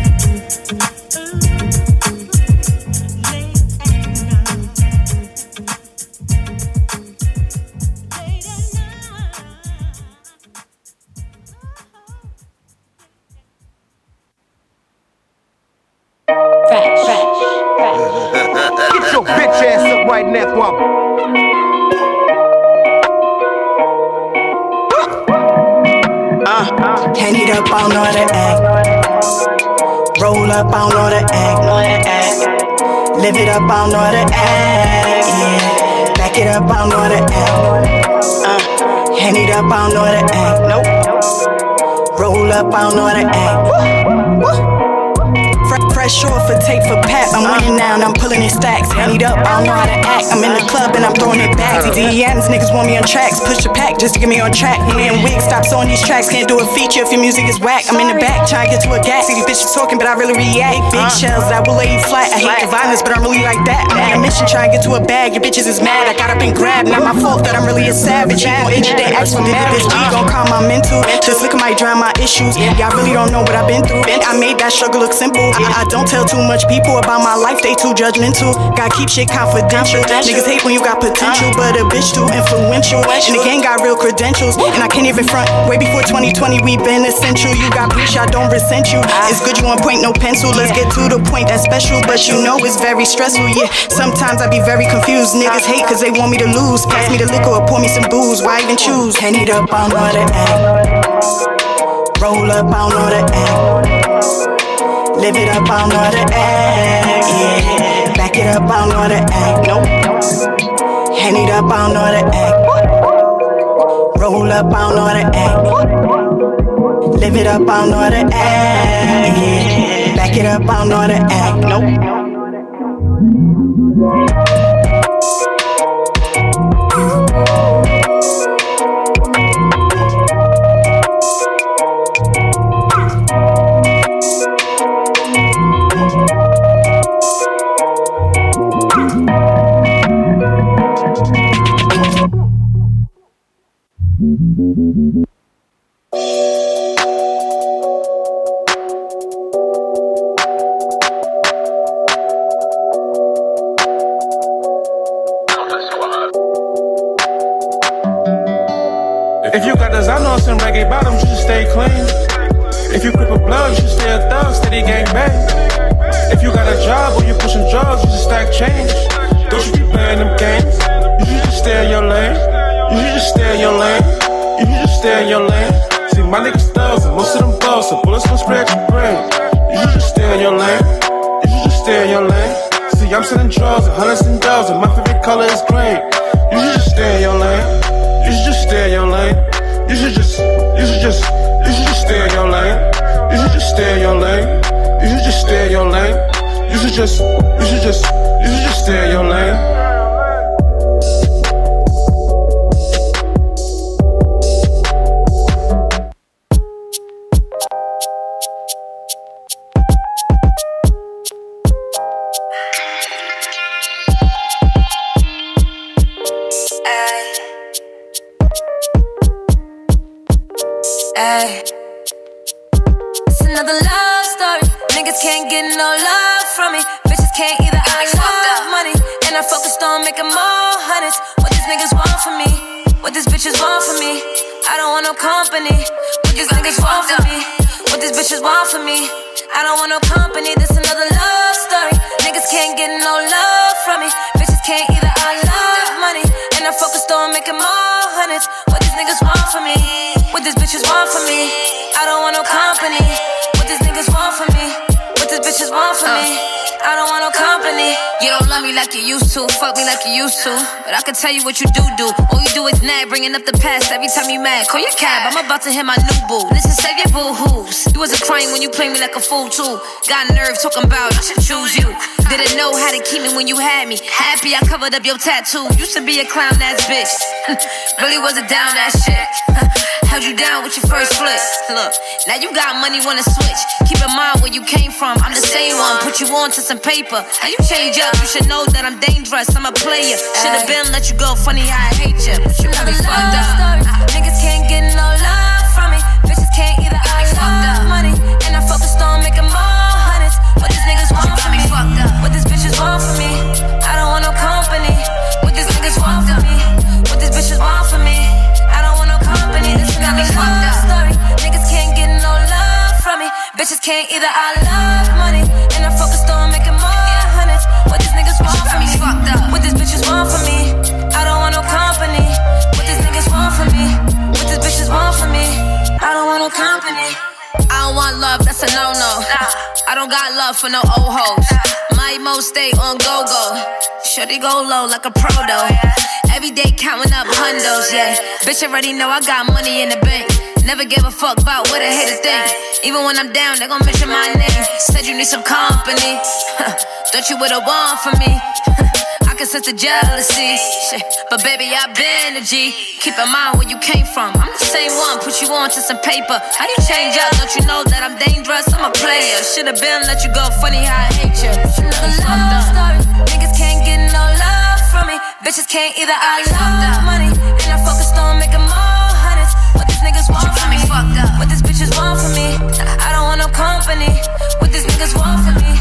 Live it up, I know to act. Yeah. Back it up, I know to act. Uh, hand it up, I know to act. Nope. Roll up, I know to act. Woo. Woo. Fr- fresh off a tape for pap. I'm winning now and I'm pulling in stacks. Hand it up, I don't know how to act. I'm in the club and I'm throwing it back. Uh. DMs, niggas want me on tracks. Push the pack just to get me on track. And wig stops on these tracks. Can't do a feature if your music is whack. I'm in the back trying to get to a gas. See these bitches talking, but I really react. Big uh. shells that will lay you flat. I hate the violence, but I'm really like that. I'm on a mission trying to get to a bag. Your bitches is mad. I got up and grabbed. Not my fault that I'm really a savage. You gon' itch, they ask for mad. This G gon' calm my mental. Liquor might drown my issues. Y'all really don't know what I've been through. I made that struggle look simple. I, I don't tell too much people about my life, they too judgmental. Gotta keep shit confidential. Niggas hate when you got potential, uh. but a bitch too influential. And the gang got real credentials, and I can't even front. Way before 2020, we been essential. You got bleach, I don't resent you. Uh. It's good you on point, no pencil. Let's get to the point that's special, but you know it's very stressful. Yeah, sometimes I be very confused. Niggas hate cause they want me to lose. Pass me the liquor or pour me some booze. Why even choose? Henny up, I don't know how act. Roll up, I know how act. Live it up, I know how to act. Yeah. Back it up, I know to act. Nope. Hand it up, I know to act. Roll up, I know to act. Live it up, I know to act. Yeah. Back it up, I know to act. Nope. But I can tell you what you do do. All you do is nag, bringing up the past every time you mad. Call your cab, I'm about to hit my new boo. Listen, save your boo hoos. You wasn't crying when you played me like a fool too. Got nerve talking about I should choose you. Didn't know how to keep me when you had me. Happy I covered up your tattoo. Used to be a clown ass bitch. really wasn't down that shit. Held you down with your first flip. Look, now you got money, wanna switch. Keep in mind where you came from. I'm the same one. Put you on to some paper. How you change up? You should know that I'm dangerous. I'm a player. Should've been let you go. Funny how I hate you. But you got me fucked up. Ah. Niggas Bitches can't either. I love money, and I focused on making more hundreds. What these niggas want from me? What these bitches want from me? I don't want no company. What these niggas want from me? What these bitches want from me? I don't want no company. I don't want love, that's a no no. I don't got love for no old hoes. My emo stay on go go. Shorty go low like a pro though. Oh, Every day counting up hundos, yeah. Bitch you already know I got money in the bank. Never gave a fuck about what a hater think. Even when I'm down, they gon' mention my name. Said you need some company. Thought you would've won for me. I can sense the jealousy. Shit. But baby, I've been a G. Keep in mind where you came from. I'm the same one, put you on to some paper. How you change up? Don't you know that I'm dangerous? I'm a player. Should've been let you go. Funny how I hate you. Love story. Niggas Bitches can't either. I love money. And I'm focused on making more hundreds. What these niggas want from me. What these bitches want from me. I don't want no company. What these niggas want from me.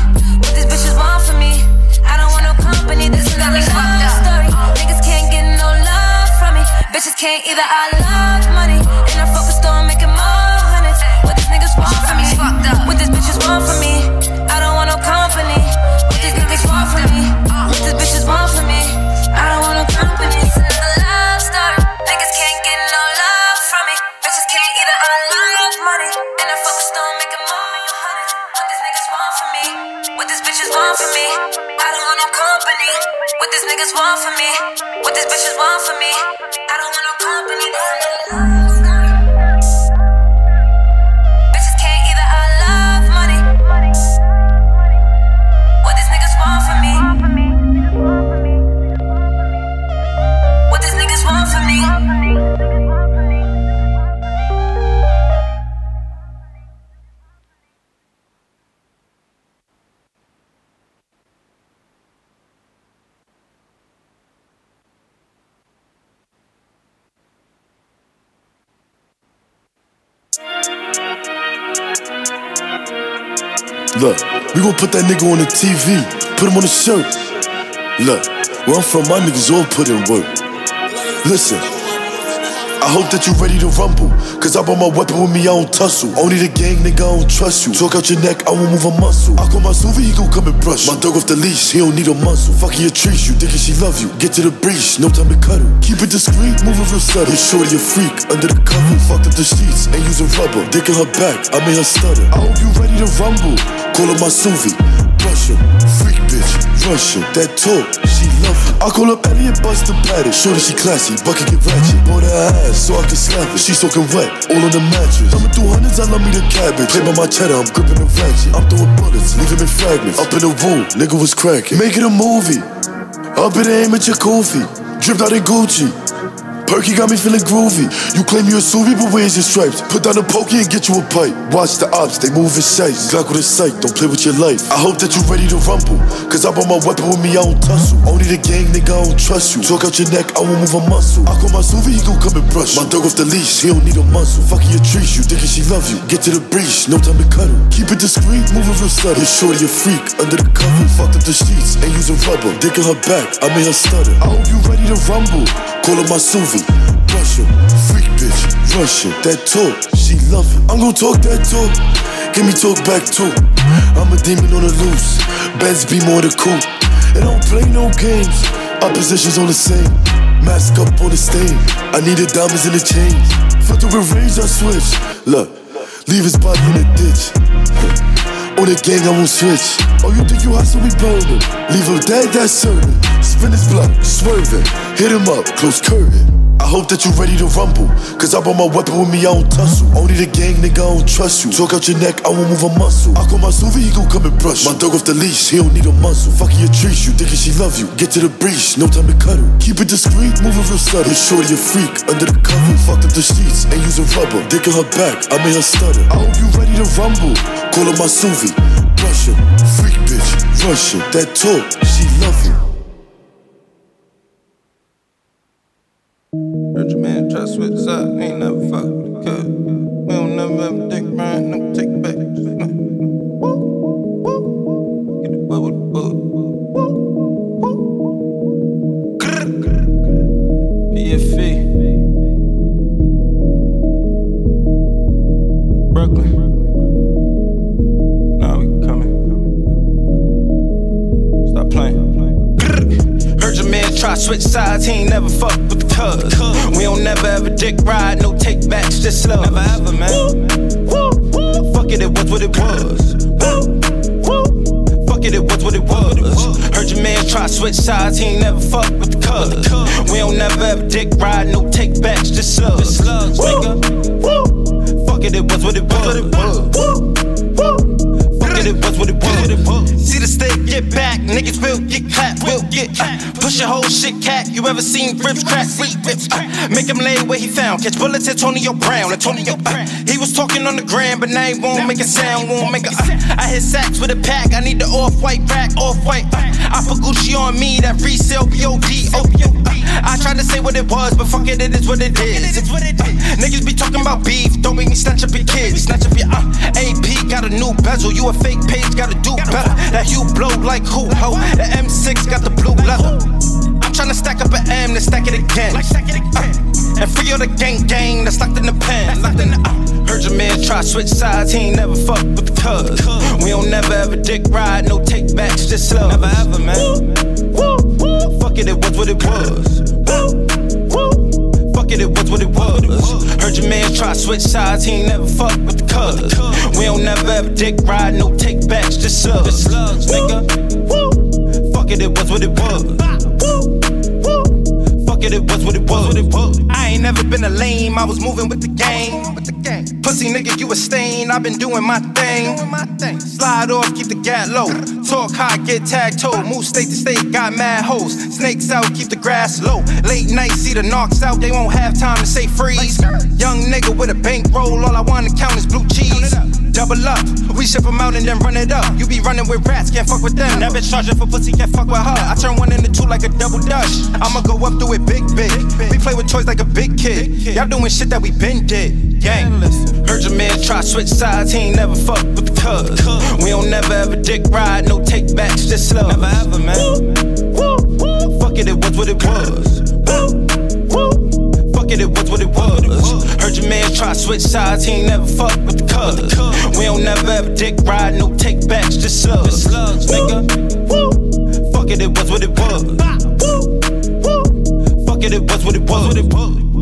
What these bitches want from me. I don't want no company. This is not a love story. Niggas can't get no love from me. Bitches can't either. I love money. And I'm focused on making more hundreds. What these niggas want from me. From me. I don't want no company. What these niggas want for me. What these bitches want for me. I don't want no company. Look, we gon' put that nigga on the TV, put him on the shirt. Look, where I'm from, my niggas all put in work. Listen, I hope that you ready to rumble. Cause I brought my weapon with me, I don't tussle. Only the gang, nigga, I don't trust you. Talk out your neck, I won't move a muscle. I call my Suvi, he gon' come and brush. My dog off the leash, he don't need a muscle. Fucking your trees, you thinking she love you. Get to the breach, no time to cuddle. Keep it discreet, moving real subtle. Your shorty a freak, under the cover. Fucked up the sheets, ain't using rubber. Dick in her back, I made her stutter. I hope you ready to rumble. Call her my Suvi, brush him. Freak bitch, rush her. That talk. I call up Elliot Buster Patty. Shorty, she classy, bucket get ratchet. Bought her ass so I can slap it. She soaking wet, all on the mattress. Thumbing through hundreds, I love me the cabbage. Play by my cheddar, I'm gripping the ratchet. I'm throwing bullets, leaving in fragments. Up in the room, nigga was cracking. Make it a movie. Up in the aim at your coffee. Dripped out in Gucci. Perky got me feeling groovy. You claim you're a Suvi, but where's your stripes? Put down the pokey and get you a pipe. Watch the ops, they move in sights. Glock with a sight, don't play with your life. I hope that you're ready to rumble. Cause I brought my weapon with me, I don't tussle. Only the gang, nigga, I don't trust you. Talk out your neck, I won't move a muscle. I call my Suvi, he gon' come and brush. My dog off the leash, he don't need a muscle. Fucking your trees, you thinking she love you. Get to the breach, no time to cuddle. Keep it discreet, moving real subtle. Your shorty a freak, under the cover. Fucked up the sheets, ain't using rubber. Dick in her back, I made her stutter. I hope you ready to rumble. Call her my Suvi. Brush her, freak bitch, her. That talk, she love it. I'm gon' talk that talk, give me talk back too. I'm a demon on the loose, Benz be more the cool. And I don't play no games, opposition's on the same. Mask up on the stain, I need the diamonds in the chains. Filter the range, I switch. Look, leave his body in the ditch. On the gang, I won't switch. Oh, you think you hustle, we burn him. Leave him dead, that's certain. Spin his block, swerving. Hit him up, close curtain. I hope that you ready to rumble. Cause I brought my weapon with me, I don't tussle. Only the gang, nigga, I don't trust you. Talk out your neck, I won't move a muscle. I call my Suvi, he gon' come and brush. My dog off the leash, he don't need a muscle. Fucking your trees, you thinking she love you. Get to the breach, no time to cuddle. Keep it discreet, moving real subtle. Your shorty a freak, under the cover. Fucked up the sheets, ain't using rubber. Dick in her back, I made her stutter. I hope you ready to rumble. Call her my Suvi, brush her. Freak bitch, rush her. That talk, she love it. Your man to switch up, ain't never fuck your man try to switch sides, he ain't never fuck with the cuz. We don't never ever dick ride, no take backs, just love. Never ever, man. Fuck it, it was what it was. Woo, woo. Fuck it, it was what it was. Heard your man try switch sides, he ain't never fuck with the cuz. We don't never ever dick ride, no take backs, just slugs. Slugs, nigga. Fuck it, it was what it was. Fuck it, it was what it was. See the stick, get back. Niggas will get clapped, will get Push your whole shit, cat. You ever seen ribs crack? Ribs, Make him lay where he found. Catch bullets, Antonio Brown. Antonio Brown. He was talking on the gram, but now he won't make a sound, won't make a. I hit sacks with a pack. I need the off white rack, off white. I put Gucci on me, that resale POD. I tried to say what it was, but fuck it, it is what it is. It's what it is. Niggas be talking about beef, don't make me snatch up your kids. Snatch up your uh, AP, got a new bezel. You a fake page, gotta do better. That you blow like who, ho? The M6 got the blue leather. I'm tryna stack up an M, then stack it again. Uh, and free all the gang gang that's locked in the pen. Locked in the, uh, heard your man try switch sides, he ain't never fuck with the cuz. We don't never ever dick ride, no take backs, just love. Never ever, man. Fuck it, it was what it was. Fuck it, it was what it was. Heard your man try switch sides, he ain't never fuck with the cuz. We don't never ever dick ride, no take backs, just slugs. Nigga. Fuck it, it was what it was. Fuck it, it was what it was. I ain't never been a lame, I was moving with the gang. Pussy nigga, you a stain, i been doing my thing. Slide off, keep the gat low. Talk high, get tag toe. Move state to state, got mad hoes. Snakes out, keep the grass low. Late night, see the knocks out, they won't have time to say freeze. Young nigga with a bankroll, all I wanna count is blue cheese. Double up, we ship them out and then run it up. You be running with rats, can't fuck with them. That bitch charging for pussy, can't fuck with her. I turn one into two like a double dutch. I'ma go up through it big, big. We play with toys like a big kid. Y'all doing shit that we been did. Gang. Heard your man try switch sides, he ain't never fuck with the cuz. We don't never ever dick ride, no take backs, just love. Never ever, man. Woo, woo, woo. Fuck it, it was what it was. Fuck it, it was what it was. Heard your man try switch sides, he ain't never fuck with the cuz. We don't never ever dick ride, no take backs, just slugs. Nigga. Fuck it, it was what it was. Fuck it, it was what it was.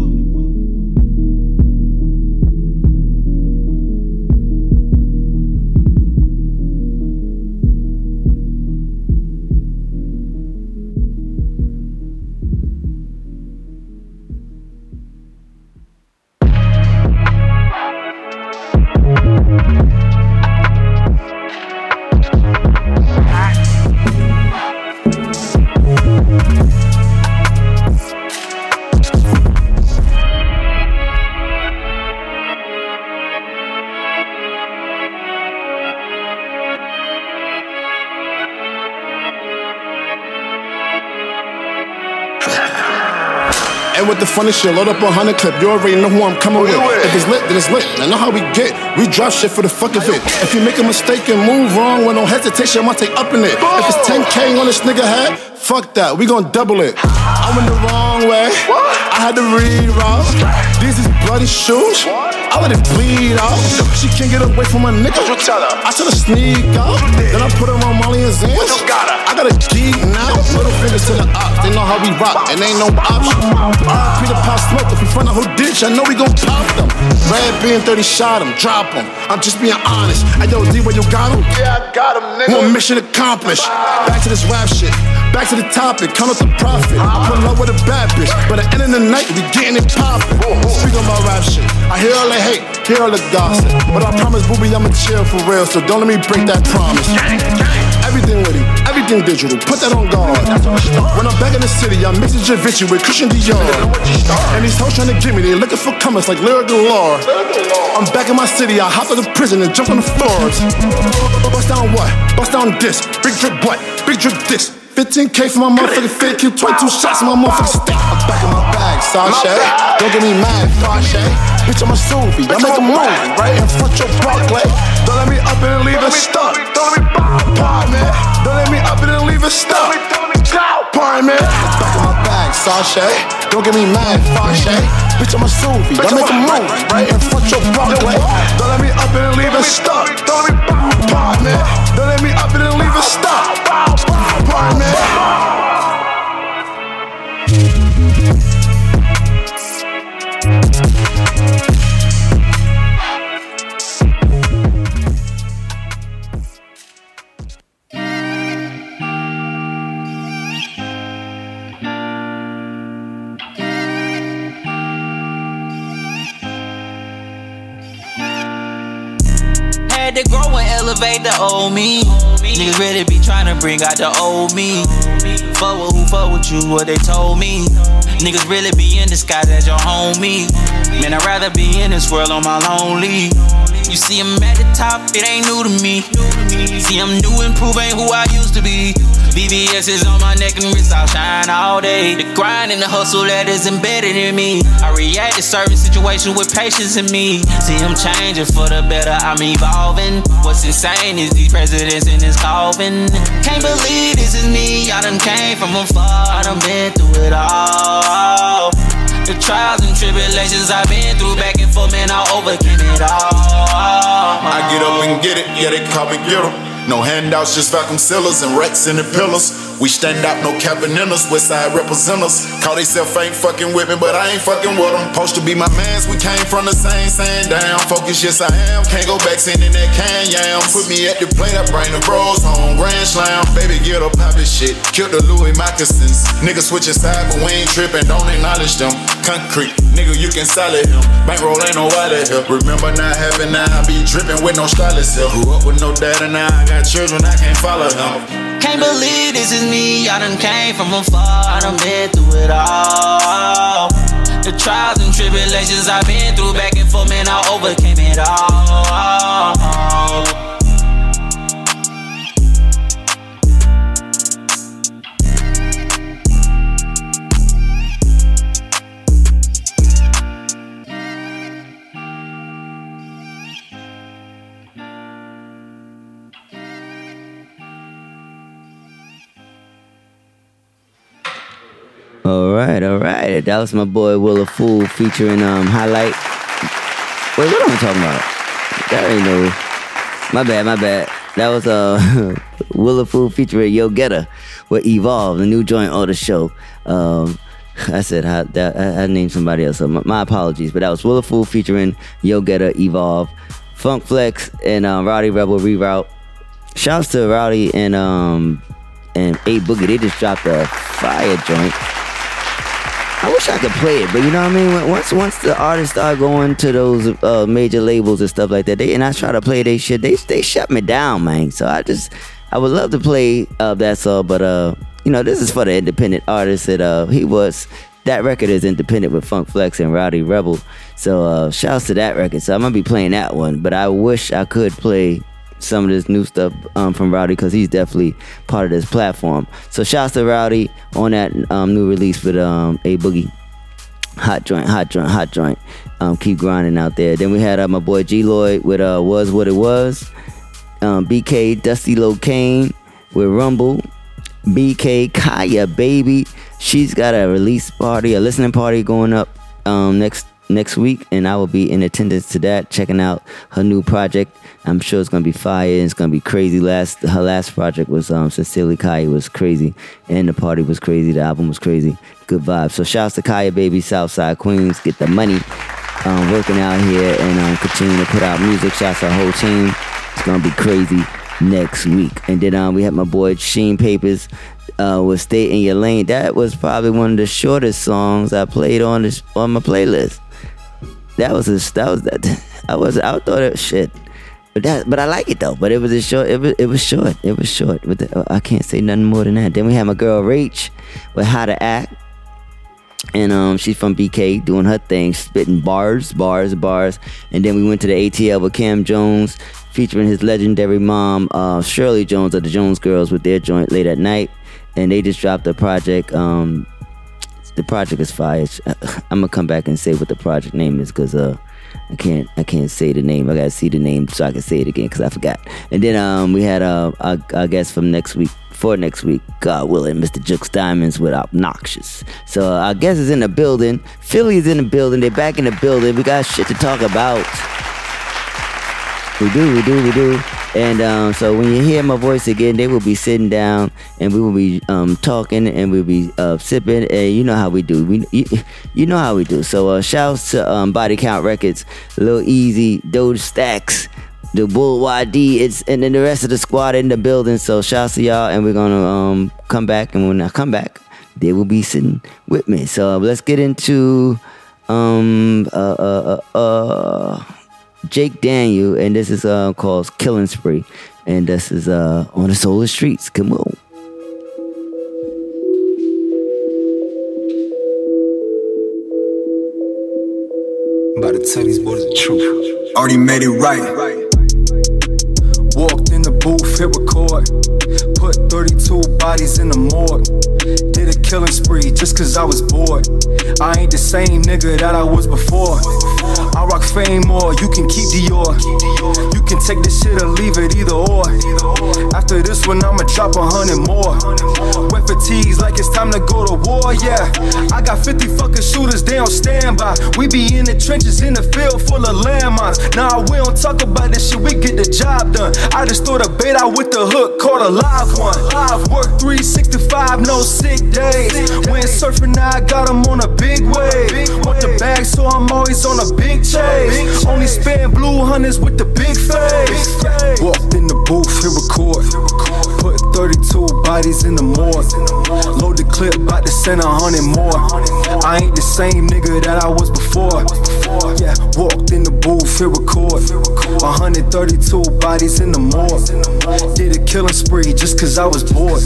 Funny shit, load up a hundred clip. You already know who I'm coming with. If it's lit, then it's lit. I know how we get. We drop shit for the fuck of it. If you make a mistake and move wrong with no hesitation, I'ma take up in it. If it's 10K on this nigga head, fuck that. We gon' double it. I went the wrong way. I had to reroute. These is bloody shoes. I let it bleed out. She can't get away from my nigga. you tell her? I her sneak out. Then I put her on Molly and Zans. Got? I got a geek now. Little fingers to the ops. They know how we rock, and ain't no option. The pop smoke. If we find out who did, I know we gon' pop them. Being 30 shot him, drop him. I'm just being honest. I yo, D, where you got him? Yeah, I got him, nigga. One mission accomplished. Back to this rap shit. Back to the topic. come up the profit. I put in love with a bad bitch. But at the end of the night, we getting it poppin'. Speaking about rap shit. I hear all the hate, hear all the gossip. But I promise, booby, I'ma chill for real. So don't let me break that promise. Everything with it, everything digital. Put that on guard. When I'm back in the city, I'm mixing Javinci with Christian Dior. And these hoes trying to get me, they looking for comments like Lira Galore. I'm back in my city, I hop out of the prison and jump on the floors. Bust down what? Bust down this. Big drip what? Big drip this. 15k for my motherfucking fit, kill 22 shots in my motherfucking stick. I'm back in Sashay. Don't get me mad, Sashay. Bitch, I'm a Suvi, I make a movie right in front your Barclay. Don't let me up and leave it stuck. Don't let me. Don't let me up and leave it stuck. Man. Back in my bag, Sasha. Don't get me mad, Sashay. Bitch, I'm a Suvi, I make a movie right in front your Barclay. Don't let me up and leave it stuck. Don't let me man. Don't let me up and leave it stuck. Pardon, to grow and elevate the old me. Niggas really be trying to bring out the old me. Fuck with who fuck with you, what they told me. Niggas really be in disguise as your homie. Man, I'd rather be in this world on my lonely. You see, I'm at the top, it ain't new to me. See, I'm new and proving who I used to be. VVS is on my neck and wrist, I'll shine all day. The grind and the hustle that is embedded in me. I react to certain situations with patience in me. See, I'm changing for the better, I'm evolving. What's insane is these presidents in this coffin. Can't believe this is me, I done came from afar, I done been through it all. The trials and tribulations I've been through back and forth, man, I overcame it all. I get up and get it, yeah, they call me get 'em. No handouts, just vacuum sealers and racks in the pillars. We stand out, no capping in us. Westside represent us. Call they self ain't fucking with me, but I ain't fucking with them. Supposed to be my mans, we came from the same, sand down. Focus, yes I am. Can't go back sending that can yam. Put me at the plate, I bring the bros home. Grand slam, baby, get up, pop this shit. Kill the Louis moccasins. Niggas switching side, but we ain't tripping. Don't acknowledge them. Concrete, nigga, you can solid him. Bankroll ain't no wallet here. Remember not having now, I be dripping with no stylist here. Grew up with no dad and now I got children, I can't follow him. Can't believe this is me. I done came from afar. I done been through it all. The trials and tribulations I've been through back and forth, man, I overcame it all. All right, all right. That was my boy Willa Fool featuring um Highlight. Wait, what am I talking about? That ain't no. My bad, my bad. That was uh Willa Fool featuring Yo Getter with Evolve, the new joint on the show. Um, I said I, that, I, named somebody else. So my, my apologies, but that was Willa Fool featuring Yo Getter, Evolve, Funk Flex, and um, Rowdy Rebel Reroute. Shouts to Rowdy and um and A Boogie. They just dropped a fire joint. I wish I could play it, but you know what I mean. Once once the artists start going to those uh, major labels and stuff like that, they and I try to play they shit, they they shut me down, man. So I just I would love to play uh, that song, but uh, you know, this is for the independent artists that uh he was. That record is independent with Funk Flex and Rowdy Rebel. So uh shouts to that record. So I'm gonna be playing that one, but I wish I could play some of this new stuff um, from Rowdy because he's definitely part of this platform. So shouts to Rowdy on that um, new release with um, A Boogie. Hot joint, hot joint, hot joint. Um, keep grinding out there. Then we had uh, my boy G Lloyd with uh, Was What It Was. Um, BK Dusty Locane with Rumble. BK Kaya Baby. She's got a release party, a listening party going up um, next next week, and I will be in attendance to that, checking out her new project. I'm sure it's gonna be fire. It's gonna be crazy. Last her last project was um, Sincerely Kaya was crazy, and the party was crazy. The album was crazy. Good vibes. So shouts to Kaya Baby, Southside Queens. Get the money. Um, working out here and um, continue to put out music. Shouts to the whole team. It's gonna be crazy next week. And then um, we had my boy Sheen Papers uh, with "Stay in Your Lane." That was probably one of the shortest songs I played on this on my playlist. That was a, that was that. I was I thought it shit. But that, but I like it though. But it was a short. It was, it was short. It was short. But the, I can't say nothing more than that. Then we had my girl Rach with How to Act, and um, she's from BK doing her thing, spitting bars, bars, bars. And then we went to the ATL with Cam Jones, featuring his legendary mom, uh, Shirley Jones of the Jones Girls, with their joint late at night. And they just dropped a project. Um, the project is fire. I'm gonna come back and say what the project name is because uh. I can't I can't say the name. I gotta see the name so I can say it again because I forgot. And then um we had uh our, our guest from next week for next week, God willing, Mr. Jukes Diamonds with Obnoxious. So uh, our guest is in the building. Philly is in the building. They're back in the building. We got shit to talk about. We do, we do, we do. And um, so when you hear my voice again, they will be sitting down and we will be um, talking and we'll be uh, sipping. And you know how we do. We, you, you know how we do. So uh, shouts to um, Body Count Records, Lil Easy, Doge Stacks, the Bull YD, it's and then the rest of the squad in the building. So shouts to y'all, and we're gonna um, come back. And when I come back, they will be sitting with me. So uh, let's get into um uh uh uh. Jake Daniel, and this is uh, called Killing Spree. And this is uh, on the Solar Streets. Come on. About to tell these boys the truth. Already made it right. Walked in the booth, hit record. Put 32 bodies in the morgue. Did a killing spree just cause I was bored. I ain't the same nigga that I was before. I rock fame more, you can keep Dior. You can take this shit or leave it either or. After this one, I'ma drop a hundred more. Wet fatigues like it's time to go to war, yeah. I got 50 fucking shooters, they on standby. We be in the trenches in the field full of landmines. Nah, we don't talk about this shit, we get the job done. I just threw the bait out with the hook, caught a live one. Live work 365, no sick days. When surfing, I got 'em on a big wave. Want the bag, so I'm always on a big chase. Only spend blue hunters with the big face. Walked in the booth, hit record. Put 32 bodies in the morgue. Load the clip, bout to send a hundred more. I ain't the same nigga that I was before. Yeah, walked in the booth, hit record. 132 bodies in the morgue. Did a killing spree just cause I was bored.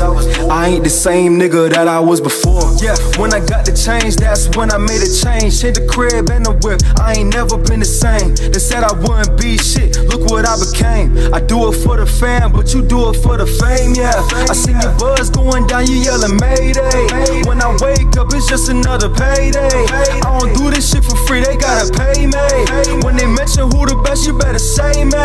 I ain't the same nigga that I was before. Yeah, when I got the change, that's when I made a change. Change the crib and the whip. I ain't never been the same. They said I wouldn't be shit. Look what I became. I do it for the fam, but you do it for the fame, yeah. I seen your buzz going down, you yelling Mayday. When I wake up, it's just another payday. I don't do this shit for free, they gotta pay me. When they mention who the best, you better say me.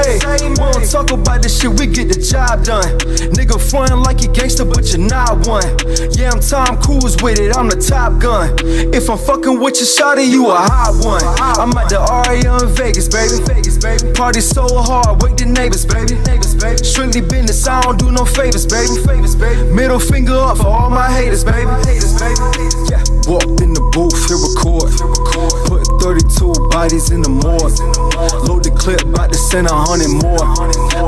We don't talk about this shit, we get the job done. Nigga like you gangster, but you're not one. Yeah, I'm Tom Cruise with it, I'm the top gun. If I'm fucking with your shawty, you a hot one. I'm at the Aria in Vegas, baby. Vegas, baby. Party so hard, wake the neighbors, baby. Neighbors, baby. Strictly business, I don't do no favors, baby. Favors, baby. Middle finger up for all my haters, baby. Haters, baby. Yeah. Walked in the booth, hit record. Record Put 32 bodies in the morgue. Load the clip, bout to send a hundred more.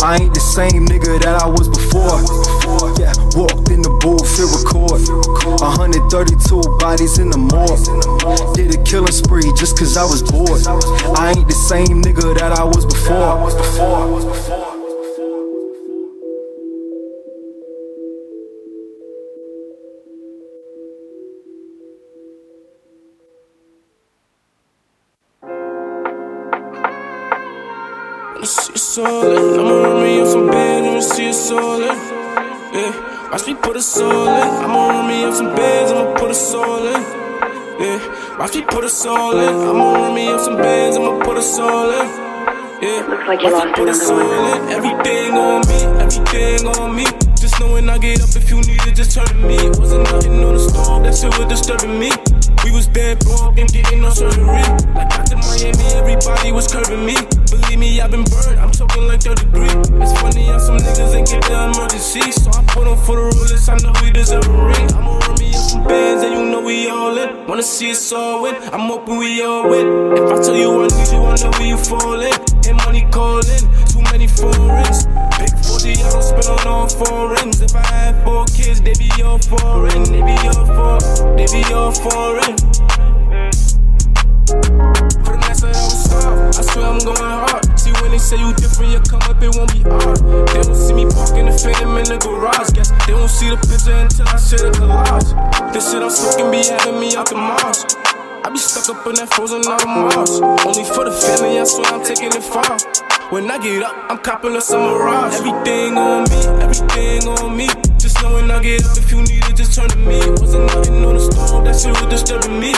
I ain't the same nigga that I was before. Yeah, walked in the booth, hit record. 132 bodies in the morgue. Did a killing spree just cause I was bored. I ain't the same nigga that I was before. See all in. I'ma run me up some bands and see all in. Yeah, watch me put a soul in. I'ma run me up some bands, I'ma put a soul in. Yeah, watch me put a soul in. I'ma run me up some bands, I'ma put a soul in. Yeah, Looks like you lost put a another one. in. Everything on me, everything on me. Just knowing I get up if you need it, just turn to me. It wasn't nothing on the stove, that shit was disturbing me. We was dead broke and getting no surgery. Like Dr. Miami, everybody was curving me. Believe me, I've been burned, I'm talking like third degree. It's funny how some niggas ain't get the emergency. So I put on for the rulers, I know we deserve a ring. I'ma run me up some bands and you know we all in. Wanna see us all win, I'm hoping we all win. If I tell you I need you, I know where you falling. And money calling, too many foreigns. Big 40, I don't spend on all foreigns. If I had four kids, they be all foreign. They be all for, they be all foreign. Nights that I was soft, I swear I'm going hard. See when they say you different, you come up, it won't be hard. They don't see me parking the phantom in the garage. Guess they won't see the picture until I share the collage. This shit I'm smoking be having me out the Mars. I be stuck up in that frozen out of Mars. Only for the family, I swear I'm taking it far. When I get up, I'm copping a summer. Everything on me, everything on me. Just knowing I get up if you need it, just turn to me. Wasn't nothing on the stove, that shit was disturbing me.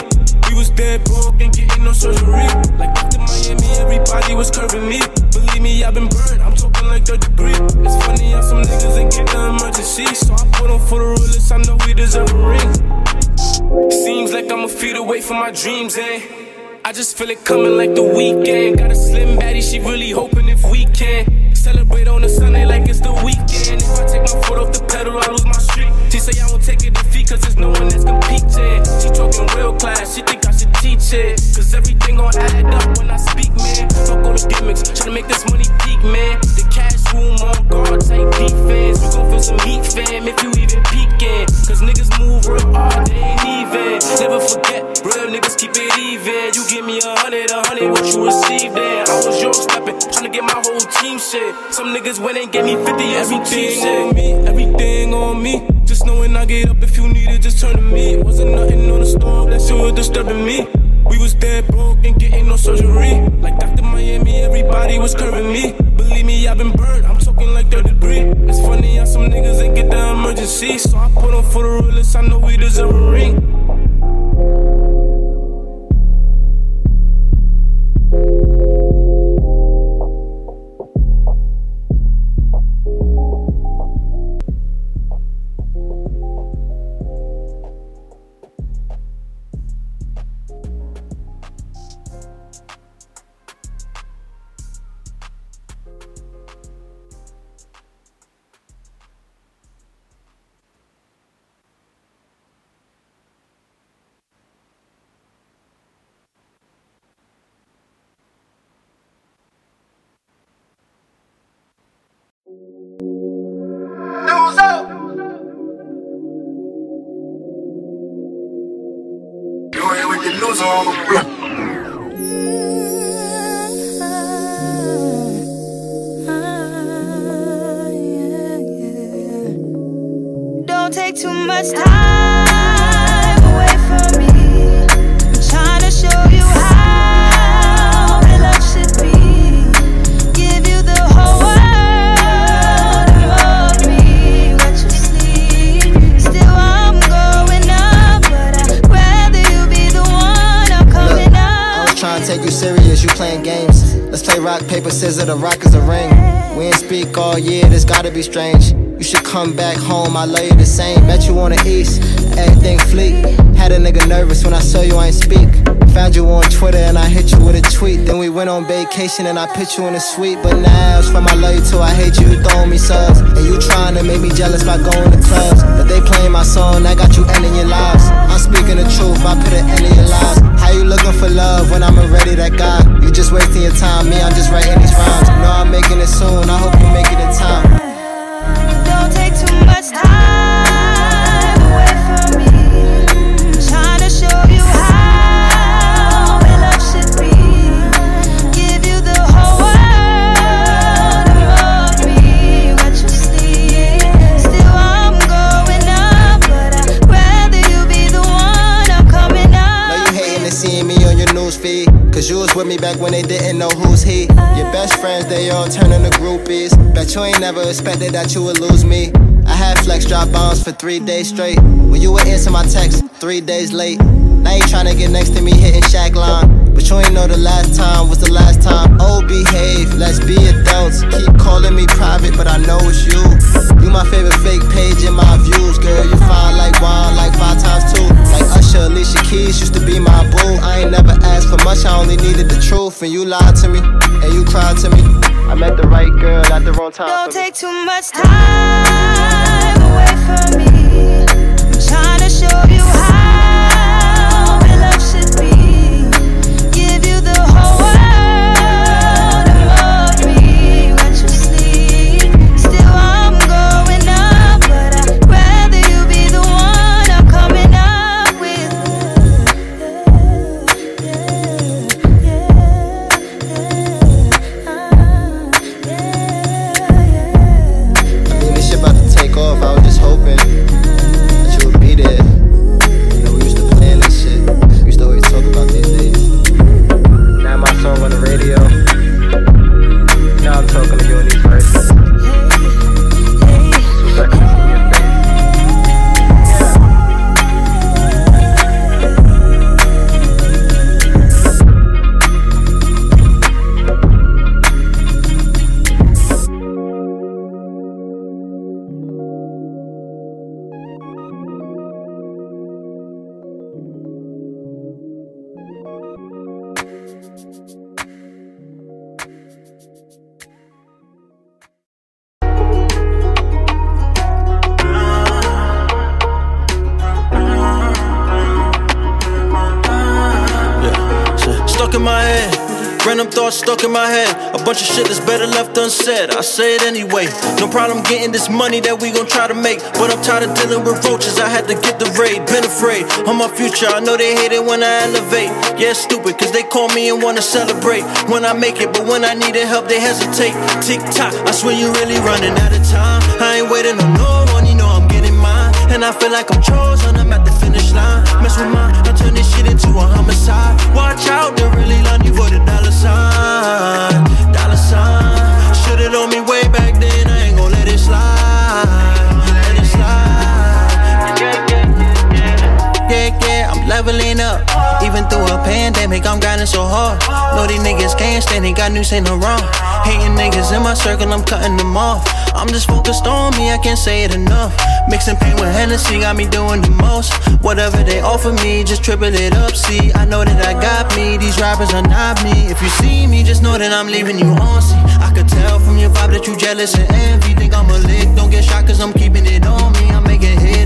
We was dead broke and getting no surgery. Like Dr. Miami, everybody was curving me. Believe me, I've been burned, I'm talking like third degree. It's funny how some niggas ain't get the emergency. So I put on for the rulers, I know we deserve a ring. Seems like I'm a feet away from my dreams, eh? I just feel it coming like the weekend. Got a slim baddie, she really hoping if we can celebrate on a Sunday like it's the weekend. If I take my foot off the pedal, I lose my street. She say I won't take a defeat, cause there's no one that's competing. She talking real class, she think I should teach it. Cause everything gon' add up when I speak, man. Fuck all the gimmicks, tryna make this money peak, man. The cash room on guard, tight defense. We gon' feel some heat, fam, if you even peeking. Cause niggas move real hard, they ain't even. Never forget, real niggas keep it even. You give me a hundred, a hundred, what you receive then. I was your stepping, tryna get my whole team shit. Some niggas went and gave me 50 everything on me, everything on me. Just knowing I get up if you need it, just turn to me. Wasn't nothing on the stove, that shit was disturbing me. We was dead broke and getting no surgery. Like Dr. Miami, everybody was curving me. Believe me, I've been burned, I'm talking like third degree. It's funny how some niggas ain't get the emergency. So I put on for the realest, I know we deserve a ring. Vacation and I put you in a suite. But now it's from I love you I hate you, you throwing me subs. And you trying to make me jealous by going to clubs. But they playing my song, I got you ending your lives. I'm speaking the truth, I put an end in your lives. How you looking for love when I'm already that guy? You just wasting your time, me, I'm just writing these rhymes. Know I'm making it soon, I hope you make it in time. Back when they didn't know who's he. Your best friends, they all turning to groupies. Bet you ain't never expected that you would lose me. I had flex drop bombs for three days straight. When you would answer my text, three days late. Now you tryna get next to me hitting shack line. But you ain't know the last time was the last time. Oh, behave, let's be adults. Keep calling me private, but I know it's you. You my favorite fake page in my views, girl. You fine like wine, like five times two. Like Usher, Alicia Keys used to be my boo. I ain't never asked for much, I only needed the truth. And you lied to me, and you cried to me. I met the right girl at the wrong time. Don't take too much time away from me. I'm trying to show you bunch of shit that's better left unsaid. I say it anyway. No problem getting this money that we gon' try to make. But I'm tired of dealing with roaches. I had to get the raid. Been afraid of my future. I know they hate it when I elevate. Yeah, stupid, cause they call me and wanna celebrate when I make it. But when I needed help, they hesitate. Tick tock, I swear you really running out of time. I ain't waiting on no one, you know I'm getting mine. And I feel like I'm chosen, I'm at the finish line. Mess with mine, I turn this shit into a homicide. Watch out, they really love you for the dollar sign. Dollar sign. Should've known me way back then, leveling up. Even through a pandemic, I'm grinding so hard. Know these niggas can't stand it, got news ain't no wrong. Hating niggas in my circle, I'm cutting them off. I'm just focused on me, I can't say it enough. Mixing pain with Hennessy got me doing the most. Whatever they offer me, just triple it up. See, I know that I got me, these rappers are not me. If you see me, just know that I'm leaving you on. See, I could tell from your vibe that you jealous and envy. Think I'm a lick, don't get shot cause I'm keeping it on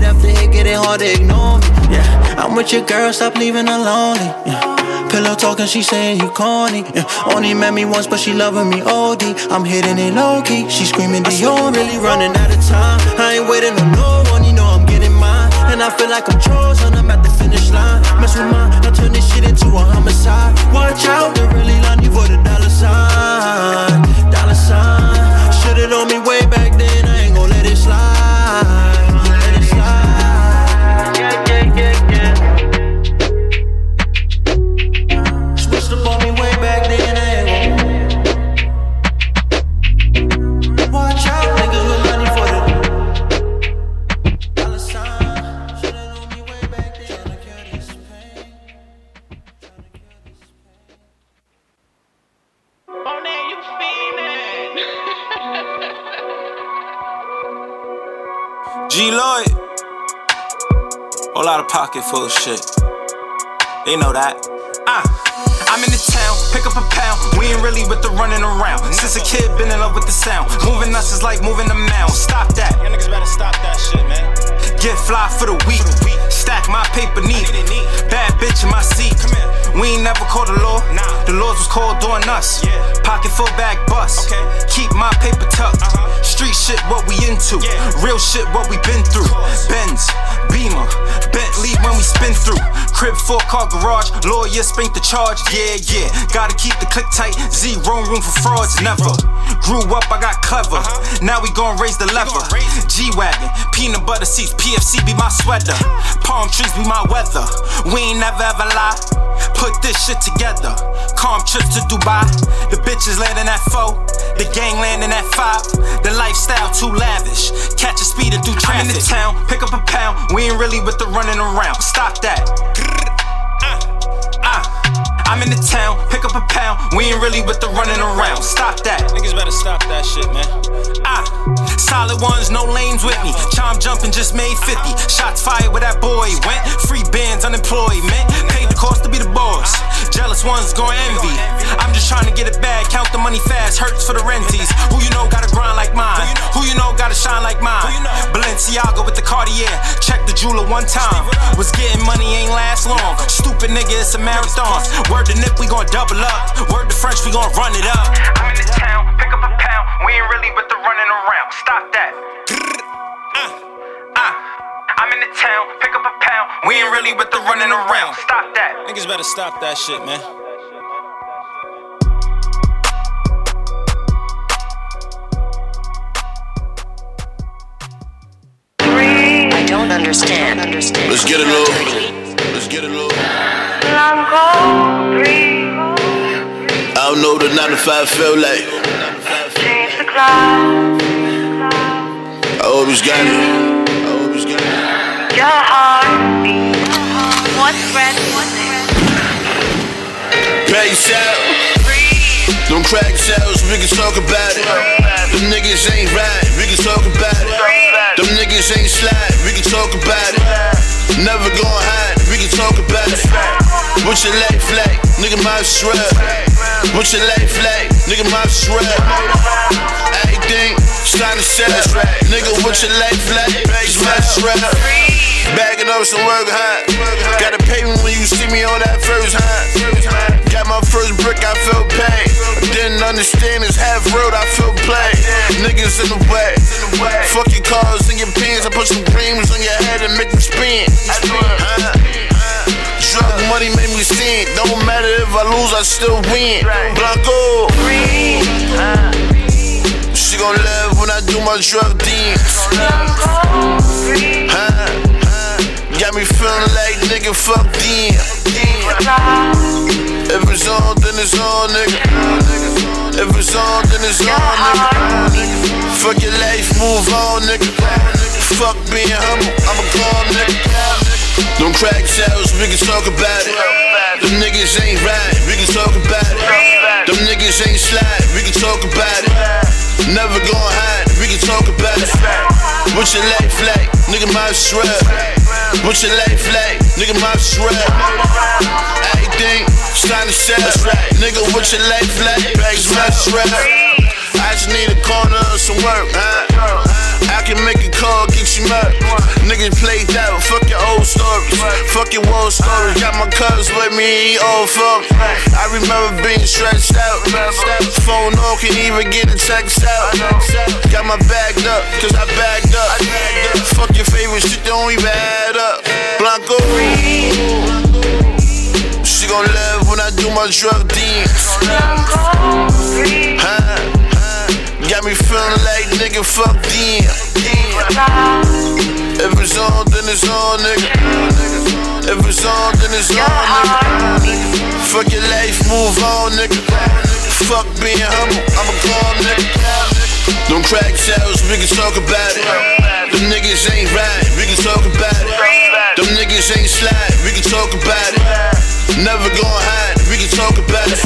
I'm after hit, getting hard to ignore me. Yeah, I'm with your girl, stop leaving her lonely. Yeah. Pillow talking, she saying you corny. Yeah. Only met me once, but she loving me OD. I'm hitting it low key, she screaming Dior. Really running out of time. I ain't waiting on no one, you know I'm getting mine. And I feel like I'm chosen, I'm at the finish line. Mess with mine, I turn this shit into a homicide. Watch out, they really line you for the dollar sign. Pocket full of shit. They know that. Ah. I'm in the town, pick up a pound. We ain't really with the running around. Since a kid, been in love with the sound. Moving us is like moving a mound. Stop that. You niggas better stop that shit, man. Get fly for the week. Stack my paper neat. Bad bitch in my seat. We ain't never called the law. The laws was called doing us. Yeah. Pocket full bag bust. Keep my paper tucked. Street shit, what we into. Real shit, what we been through. Benz, Beamer, Bentley when we spin through. Crib four car garage, lawyer spank the charge. Yeah, yeah. Gotta keep the click tight. Zero room for frauds, never. Grew up, I got clever. Now we gon' raise the lever. G Wagon, peanut butter seats, PFC be my sweater. Palm trees be my weather. We ain't never ever lie. Put this shit together. Calm trips to Dubai. The bitches landing at four. The gang landing at five. The lifestyle too lavish. Catch a speeder through traffic. I'm in the town, pick up a pound. We ain't really with the running around. Stop that. I'm in the town, pick up a pound. We ain't really with the running around. Stop that. Niggas better stop that shit, man. Ah, solid ones, no lanes with me. Chom jumping, just made 50. Shots fired where that boy went. Free bands, unemployment. Paid the cost to be the boss. Jealous ones gon' envy. I'm just trying to get it back. Count the money fast, hurts for the renties. Who you know gotta grind like mine? Who you know gotta shine like mine? Balenciaga with the Cartier. Check the jeweler one time. Was getting money ain't last long. Stupid nigga, it's a marathon. Word to Nip, we gon' double up. Word to French, we gon' run it up. I'm in the town, pick up a pound. We ain't really with the running around. Stop that. Ah. I'm in the town, pick up a pound. We ain't really with the running around. Stop that. Niggas better stop that shit, man. I don't understand. understand. Let's get it, little. Let's get it, little. I don't know what the 9 to 5 felt like. I always got it. I always got it. Your heartbeat. What's red? What's Pay out. Them crack sales, we can talk about it. Them niggas ain't right, we can talk about it. Them niggas ain't slide, we can talk about it. Never gon' hide, it. What's your life like? Nigga, my shrub. What's your life like? Nigga, my shrub. Everything, starting to sell. Nigga, what's your life like? My shrub. Bagging up some work hard. Gotta pay me when you see me on that first high. Got my first brick, I felt pain. Didn't understand it's half road, I feel play. Niggas in the way. Fuck your cars and your pants. I put some creams on your head and make them spin. Huh? Drug money make me sin. Don't matter if I lose, I still win. Blanco. She gon' love when I do my drug. Huh? Huh? Got me feeling like nigga, fuck them. If it's on, then it's on, nigga. If it's on, then it's on, nigga. Fuck your life, move on, nigga. Fuck being humble, I'm a calm nigga. Don't crack shells, we can talk about it. Them niggas ain't right, we can talk about it. Them niggas ain't slide, we can talk about it. Never gon' hide, we can talk about it. What's your life like? Nigga, my shrub. What's your life like? Nigga, my shrub. Everything, time to sell. Nigga, what's your life like? It's my shrub. I just need a corner of some work, huh? I can make a call, get you mad. Niggas played out, fuck your old stories. Fuck your old stories. Got my cuz with me, all fuck. I remember being stretched out. Phone off, can't even get a text out. Got my bagged up, cause I bagged up. Fuck your favorite shit, don't even add up. Blanco. She gon' love when I do my drug. Huh? Got me feeling like nigga, fuck them. If it's on, then it's on, nigga. If it's on, then it's on, nigga. Fuck your life, move on, nigga. Fuck being humble, I'm a calm nigga. Don't crack shells, we can talk about it. Them niggas ain't right, we can talk about it. Them niggas ain't slide, we can talk about it. Never gon' hide, we can talk about it.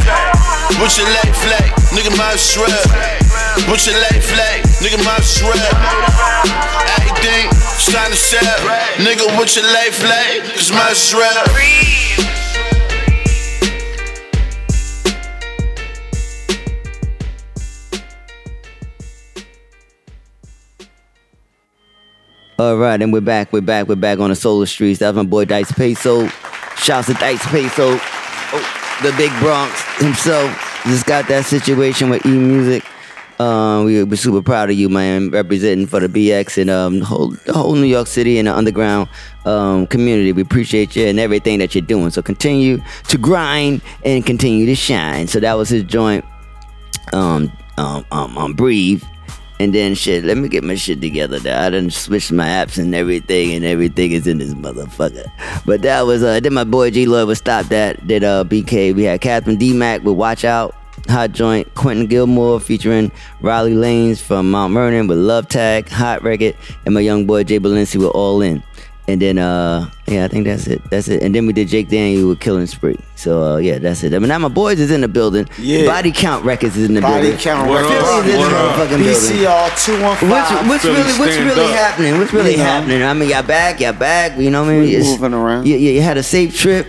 What's your life like? Nigga, my shrub. What's your life like? Nigga, my shrub. Everything, time to sell. Nigga, what's your life like? It's my shrub. All right, and we're back. We're back. We're back on the solar streets. That's my boy Dice Peso. Shouts to Dice Peso. Oh, the big Bronx himself. Just got that situation with E Music. Um, we, we're super proud of you, man, representing for the BX and um, the, whole, the whole New York City and the underground um, community. We appreciate you and everything that you're doing. So continue to grind and continue to shine. So that was his joint, um, um, um, um Breathe. And then shit, let me get my shit together. There. I done switched my apps and everything, and everything is in this motherfucker. But that was uh, then my boy G Lloyd was stopped that. Did uh BK? We had Catherine D Mac with Watch Out, Hot Joint, Quentin Gilmore featuring Riley Lanes from Mount Vernon with Love Tag, Hot Record, and my young boy Jay Balenci with All In. And then uh yeah, I think that's it. That's it. And then we did Jake Daniel with Killing Spree. So uh, yeah, that's it. I mean now my boys is in the building. Yeah. Body Count Records is in the Body building. Count Philly Records. is in the What building. BCR 215. What's, what's Philly really what's really up. happening? What's really You know. happening? I mean, y'all back, y'all back. You know what I mean? We It's- moving around. You, you, you had a safe trip.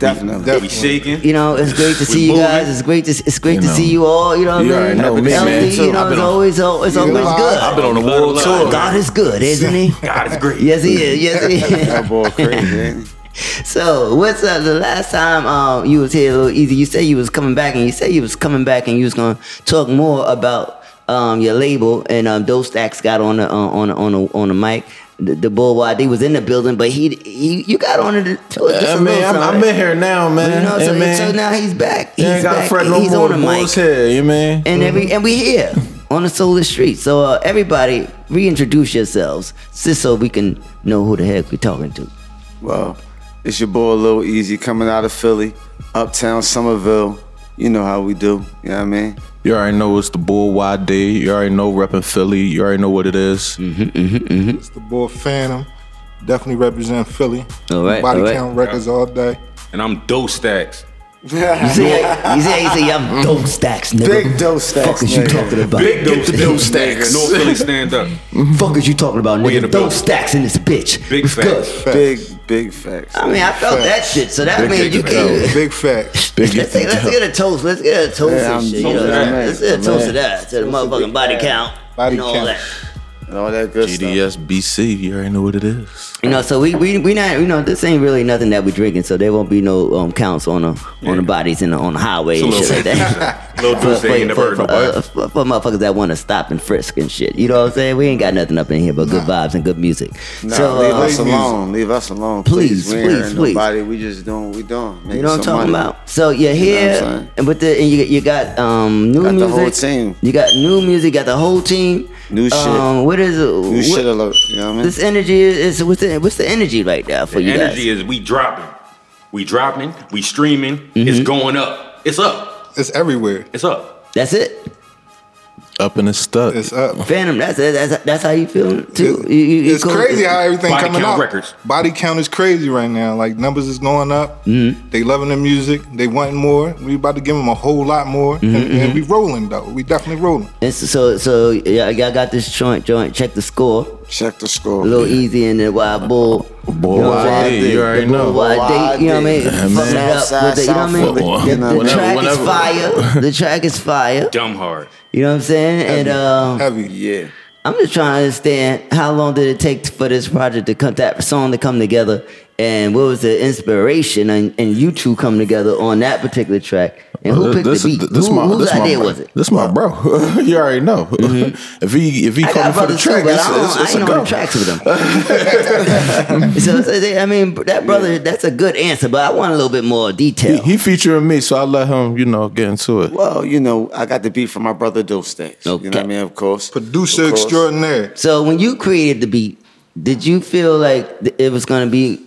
Definitely. We shaking. You know, it's great to see you moving. guys. It's great to it's great You to know. see you all. You know what You I already mean? know me, Healthy, man. You know, I've been it's on- always it's always know, good. I've been on the world tour. God is good, isn't he? God is great. Yes, he is. Yes, he is. That boy crazy, ain't he? So, what's up? the last time um, you was here, a little easy? You said you was coming back, and you said you was coming back, and you was gonna talk more about um, your label. And um, Those Stacks got on the uh, on the, on the, on the mic. The, the bull YD was in the building, but he, he you got on it. Just a Yeah, little I'm, I'm in here now, man. You know, Yeah, so, man. so now he's back. He's Yeah, I got back. Fred no he's more. on the The mic. bull's here, you man. And every and we here on the Solar Street. So uh, everybody, reintroduce yourselves, just so we can know who the heck we're talking to. Well, it's your boy Lil Easy coming out of Philly, uptown Somerville. You know how we do. You know what I mean? You already know it's the Bull YD. You already know repping Philly. You already know what it is. Mm-hmm, mm-hmm. It's the boy Phantom. Definitely represent Philly. All right, Body all right. count records all day. And I'm Dose Stacks. You see, you see, how you say I'm mm. dope stacks, nigga. Big dope stacks, Fuck is you nigga. talking about? Big dope, dope stacks. No Philly stand up. Fuck is you talking about, We in the nigga? Dope stacks in this bitch. Big What's good? facts. Big, big facts. I mean, I felt that shit, so that Big means you facts. can. Big facts. Big Let's, take, let's get a toast. Let's get a toast Yeah, and shit. You know, man. let's get a toast to that, to the motherfucking body count Body and all count. that and all that good GDS stuff. BC, you already know what it is. You know, so we we we not you know this ain't really nothing that we drinking, so there won't be no um, counts on the yeah. on the bodies and on the highway and shit like that. Uh, for, for, motherfuckers that want to stop and frisk and shit. You know what I'm saying? We ain't got nothing up in here but good nah. vibes and good music. Nah, so leave uh, us alone. Leave us alone, please, please, we please, please. Nobody, we just doing we doing. Making you know what I'm talking money. about? So you're here, you know and with the and you you got um new got music. You got new music. Got the whole team. New shit. Um, what is it? New what, shit. Alert, you know what I mean? This energy is, is what's the what's the energy like now for the you energy guys? is we dropping, we dropping, we streaming. Mm-hmm. It's going up. It's up. It's everywhere. It's up. That's it up and it's stuck. It's up. Phantom. That's that's that's how you feel too. You, you it's crazy how everything Body coming out. Records. Body count is crazy right now. Like numbers is going up. Mm-hmm. They loving the music. They wanting more. We about to give them a whole lot more. Mm-hmm, and, and, mm-hmm. we rolling though. We definitely rolling. And so so yeah, I got this joint joint. Check the score. Check the score. Little yeah. Easy and the Wild Bull. Boy, you know what I mean? You already know. Boy, you know what I mean? Fuck up you know what I mean? The, track is fire. the track is fire. Dumb hard. You know what I'm saying? And um, heavy, yeah. I'm just trying to understand how long did it take for this project to come, that song to come together, and what was the inspiration and, and you two come together on that particular track and who uh, picked this, the beat? This who, my, whose this idea my, was it? This my bro. you already know. Mm-hmm. if he if he coming for the track, too, it's, it's, it's, I ain't a on the tracks with them. so, so they, I mean, that brother, yeah. that's a good answer, but I want a little bit more detail. He, he, featuring me, so I let him, you know, get into it. Well, you know, I got the beat from my brother Dope Stacks. Okay. You know what I mean? Of course, producer of course. extraordinaire. So when you created the beat, did you feel like it was going to be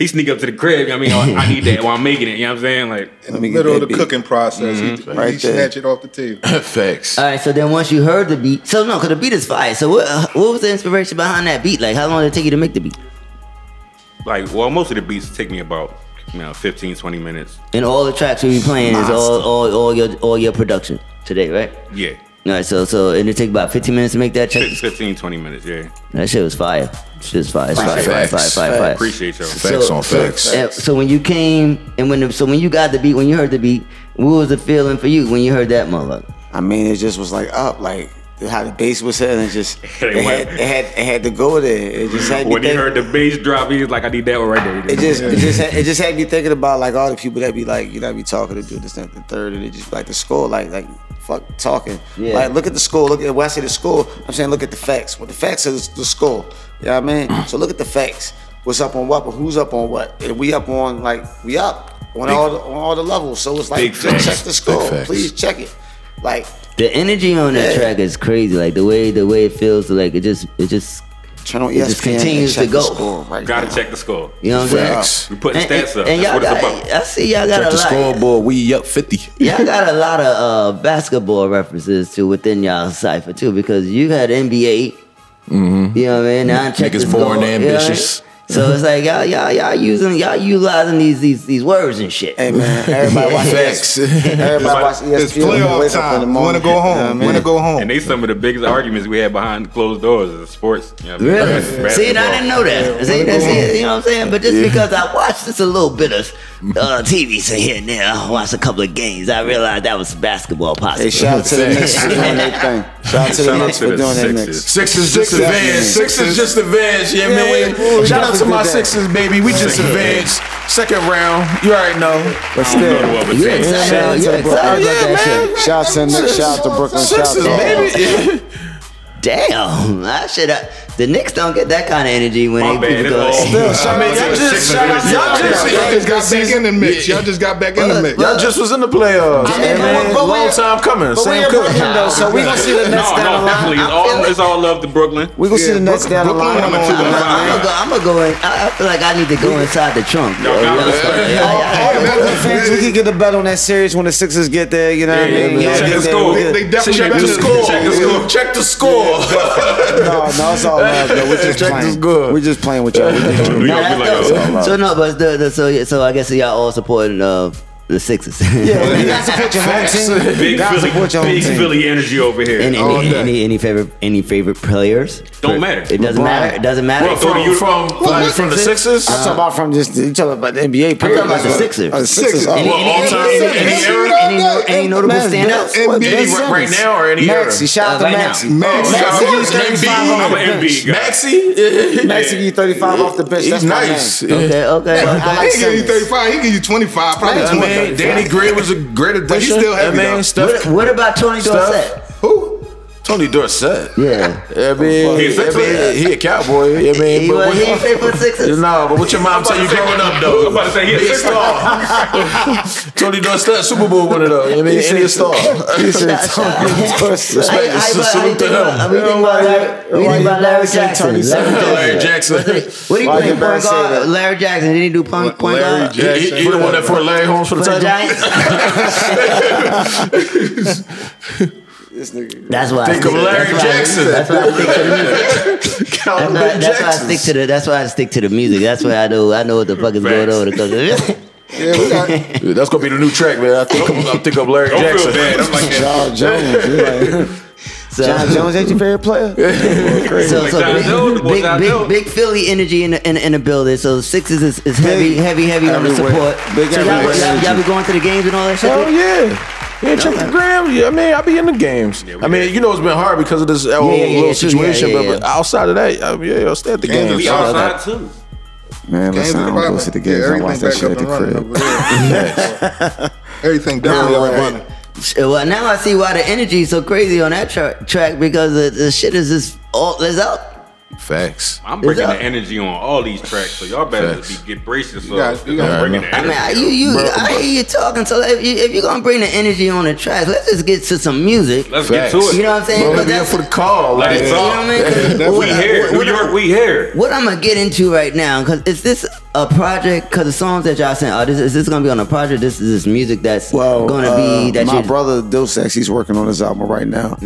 he sneak up to the crib. I mean, oh, I need that while I'm making it. You know what I'm saying? Like in the middle of the beat. cooking process, mm-hmm. he, right he snatch it off the table. Facts. All right. So then once you heard the beat, so no, because the beat is fire. So what, uh, what was the inspiration behind that beat? Like, how long did it take you to make the beat? Like, well, most of the beats take me about you know 15, 20 minutes. And all the tracks we be playing Monster. is all all all your all your production today, right? Yeah. All right, so so and it took about 15 minutes to make that check. 15, 20 minutes, yeah. That shit was fire. Shit was fire. It's fire, fire, fire, fire, fire. Appreciate y'all. Facts so, on facts. So, so when you came and when the, so when you got the beat, when you heard the beat, what was the feeling for you when you heard that motherfucker? I mean, it just was like up, like how the bass was set and just it, had, it, had, it had to go there. It just had when he heard the bass drop, he was like, "I need that one right there." It just it just had, it just had me thinking about like all the people that be like, you know, I be talking to do this that, the third, and it just like the score, like like fuck talking. Yeah. Like look at the score. Look at when I say the score, I'm saying look at the facts. What well, the facts is the score. You know what I mean? so look at the facts. What's up on what? But who's up on what? And we up on like we up on big, all the, on all the levels. So it's like just check the score, please check it. Like the energy on that track is crazy. Like the way the way it feels, like it just it just It just continues to go. Right Gotta now. check the score. You know what I'm saying? We putting and, stats and, up. And That's what got, it's about. I see y'all got check a the scoreboard. We up fifty. y'all got a lot of uh, basketball references too within y'all cipher too, because you had NBA. Mm-hmm. You know what I mean? Now I check Niggas born score, ambitious. You know so it's like y'all, y'all, y'all using, y'all utilizing these these these words and shit. Hey man, everybody watch Facts. Everybody watch ESPN. It's playoff time. Want to go home? You? Want to go home? And they some of the biggest arguments we had behind closed doors in sports. You know really? Yeah. See, and I didn't know that. Yeah, See, that's it. You know what I'm saying? But just yeah. because I watched just a little bit of uh, TV so here and there, I watched a couple of games. I realized that was basketball possible. Hey, shout out to the Knicks for doing their thing. Shout out to the Knicks for doing their Knicks. Six is just advanced. Six is just advanced. Yeah, man. Shout out to my day. Sixers, baby. We just advanced. Second round. You already know. But still, yeah, yeah, yeah, yeah, Shout out to Brooklyn. Shout out to Brooklyn. Damn, I should have. The Knicks don't get that kind of energy when My they people go. Still, mean, y'all just y'all just, y'all just got back in the mix. Y'all just got back in the mix. Y'all just was in the playoffs. I mean, man, but long time coming. But Sam Cooke. Though, so we gonna see the Nets no, down no, definitely. It's all, it's all love to Brooklyn. We gonna see the Nets down the line. I'm gonna go in. I feel like I need to go inside the trunk. We can get a bet on that series when the Sixers get there. You know what I mean? Check the score. They definitely. Check the score. Check the score. No, no, it's all. We're just playing. good. We're just playing with y'all. We just- We gonna like, So no, but the, the, so yeah, so I guess y'all all supporting uh, the Sixers. Yeah, you gotta support your home team. Big You gotta Philly, support your home big team. Philly energy over here. Any, All any, any, any favorite any favorite players? Don't matter. It doesn't LeBron. matter. It doesn't matter. Well, go to you- From like from the Sixers. I'm talking about from just you talking about the NBA. I'm talking about the Sixers. The Sixers. Oh, Any, Well, any, all time. any, any any, era? any, no- any notable Man, standouts? Ben- Any Ben right- right Simmons. now or any era? Maxey, shout out Uh, to right now. Maxey. Maxey. Maxey, Maxey. he's 35 Embiid. off I'm the an bench. MB guy. Maxey. Maxey, give you 35 off the bench. He's That's my nice. man. Okay, okay. I okay. like He give you Simmons. 35. He give you 25. Probably I 20. Mean, Danny Gray was a great addition. But he's still heavy, I mean. Steph. What, what about Tony Steph? Dorsett? Who? Tony Dorsett. Yeah. I mean, He's I a mean, he a cowboy. I mean, He but was what- he ain't play for Sixers. No, but what your mom tell you growing up though? I'm about to say he a Be star. Tony Dorsett, Super Bowl winner though. I mean, and he a star. He said Tony Dorsett. Respect, I- I- so I- salute to I- I- him. We think about Larry, we think about Larry Jackson. Larry Jackson. What do you Why play you point guard? Larry Jackson. Did he do point, point Larry guard? Jackson. He, he, he the one that fought Larry Holmes for the For the title. Giants? This nigga. That's why Think I of stick, Larry that's why Jackson. That's why I stick to the music. That's why, that's why I stick to the. That's why I stick to the music. That's why I know. I know what the fuck is going on because of it. Yeah, we got. That's gonna be the new track, man. I think I'm, I'm thinking of Larry Don't Jackson. feel bad. I'm like that. John Jones. You like, So, John Jones ain't your favorite player? so, Like so John big, Jones, the boy big, big, big Philly energy in the, in, in the building. So Sixers is, is heavy, heavy, heavy on the Everywhere. support. Big so y'all, everywhere y'all, y'all be going to the games and all that shit. Oh yeah. Yeah, check the gram. Yeah, I mean, I be in the games. I mean, you know, it's been hard because of this yeah, yeah, little situation. Yeah, yeah, but, but outside of that, I mean, yeah, I'll stay at the Games games. We Yeah, outside too. Man, Games listen, in I the don't go Bible. to the Yeah, games. I everything watch that shit at the crib. Everything definitely up and running. Well, now I see why the energy is so crazy on that tra- track because the, the shit is just all is up. Facts. I'm bringing the energy on all these tracks, so y'all better Facts. be, get brace yourselves. got- you 'cause got- I'm bringing the I mean, energy. I, you, you, Bro, I hear you talking. So if, you, if you're gonna bring the energy on the track, let's just get to some music. Let's Facts. get to it. You know what I'm saying? Bro, 'Cause we here that's- for the call. Let Like, it You know talk. what I mean? 'Cause Definitely. what We I- here. what- New what I- York, we here. What I'm gonna get into right now, cause is this a project? Cause the songs that y'all sent, are this is this gonna be on a project? This is this music that's Well, gonna be uh, that my you brother Dos Ex, he's working on his album right now.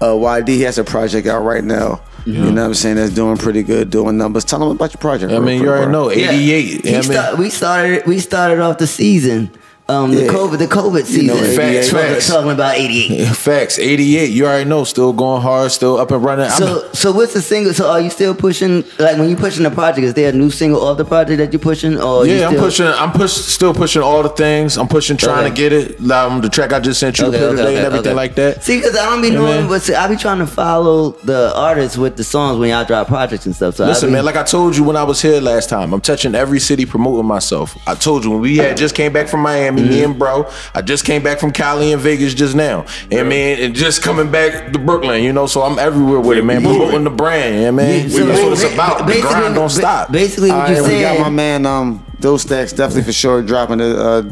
Uh, YD he has a project out right now. You know what I'm saying? That's doing pretty good, doing numbers. Tell him about your project. I mean, you already know, 88. He I mean, start, we started we started off the season, um, the Yeah. COVID the COVID season. know, Facts, talking, facts. talking about eighty eight. Facts. 88. You already know. Still going hard. Still up and running. I'm- So so what's the single? So are you still pushing? Like when you pushing the project, is there a new single off the project that you're pushing? Or you yeah, I'm pushing. I'm push, still pushing all the things. I'm pushing, trying Okay. to get it. The track I just sent you Okay, okay, okay, and everything like that. See, because I don't be knowing, man. but see, I be trying to follow the artists with the songs when y'all drop projects and stuff. So Listen, be, man, like I told you when I was here last time, I'm touching every city promoting myself. I told you when we had just came back from Miami, me and bro. I just came back from Cali and Vegas just now. And man, and just coming back to Brooklyn, you know, so I'm everywhere with it, man. moving. Promoting the brand, yeah, man. Yeah, so That's what it's about. The basically- grind don't stop. Basically, what All you right, we got my man um Dos Stacks definitely for sure dropping the uh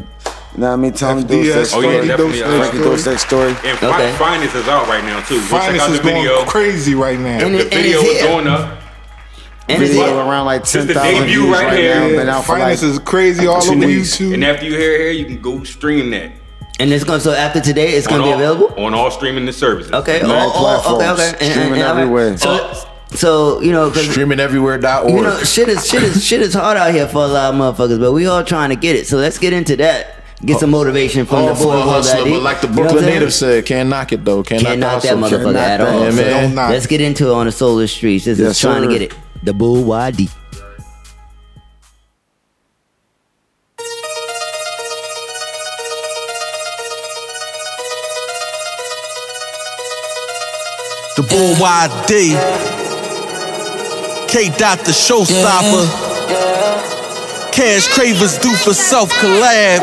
you know I mean telling Dos FDS Stacks Oh yeah, story. definitely. Frankie Dos Stacks story. and Okay. Fi- Finest is out right now too. Go check Finest is going video. crazy right now. And The it- and video it's is here. going up. And it's Video here. around like ten thousand is ten the thousand debut views right right here. now. Yeah, Been out for like Finest is crazy all two over weeks. YouTube. And after you hear it here, you can go stream that. And it's going. to So after today, it's going to be available. on all streaming services. Okay. all, Oh, oh, okay. platforms, Okay. And- streaming and- and- everywhere. So, so you know, Streaming everywhere.org. You know, shit is shit is shit is hard out here for a lot of motherfuckers, but we all trying to get it. So let's get into that. Get some motivation from All the oh, boy a hustler, but like the You know Brooklyn native said, can't knock it though. Can't, Can't knock knock the that hustle. motherfucker at all. Yeah, So man. knock let's get into it on the solar streets. This Yes, is trying to get it. The Bull YD. The Bull YD. K Dot the Showstopper. Cash cravers do for self collab.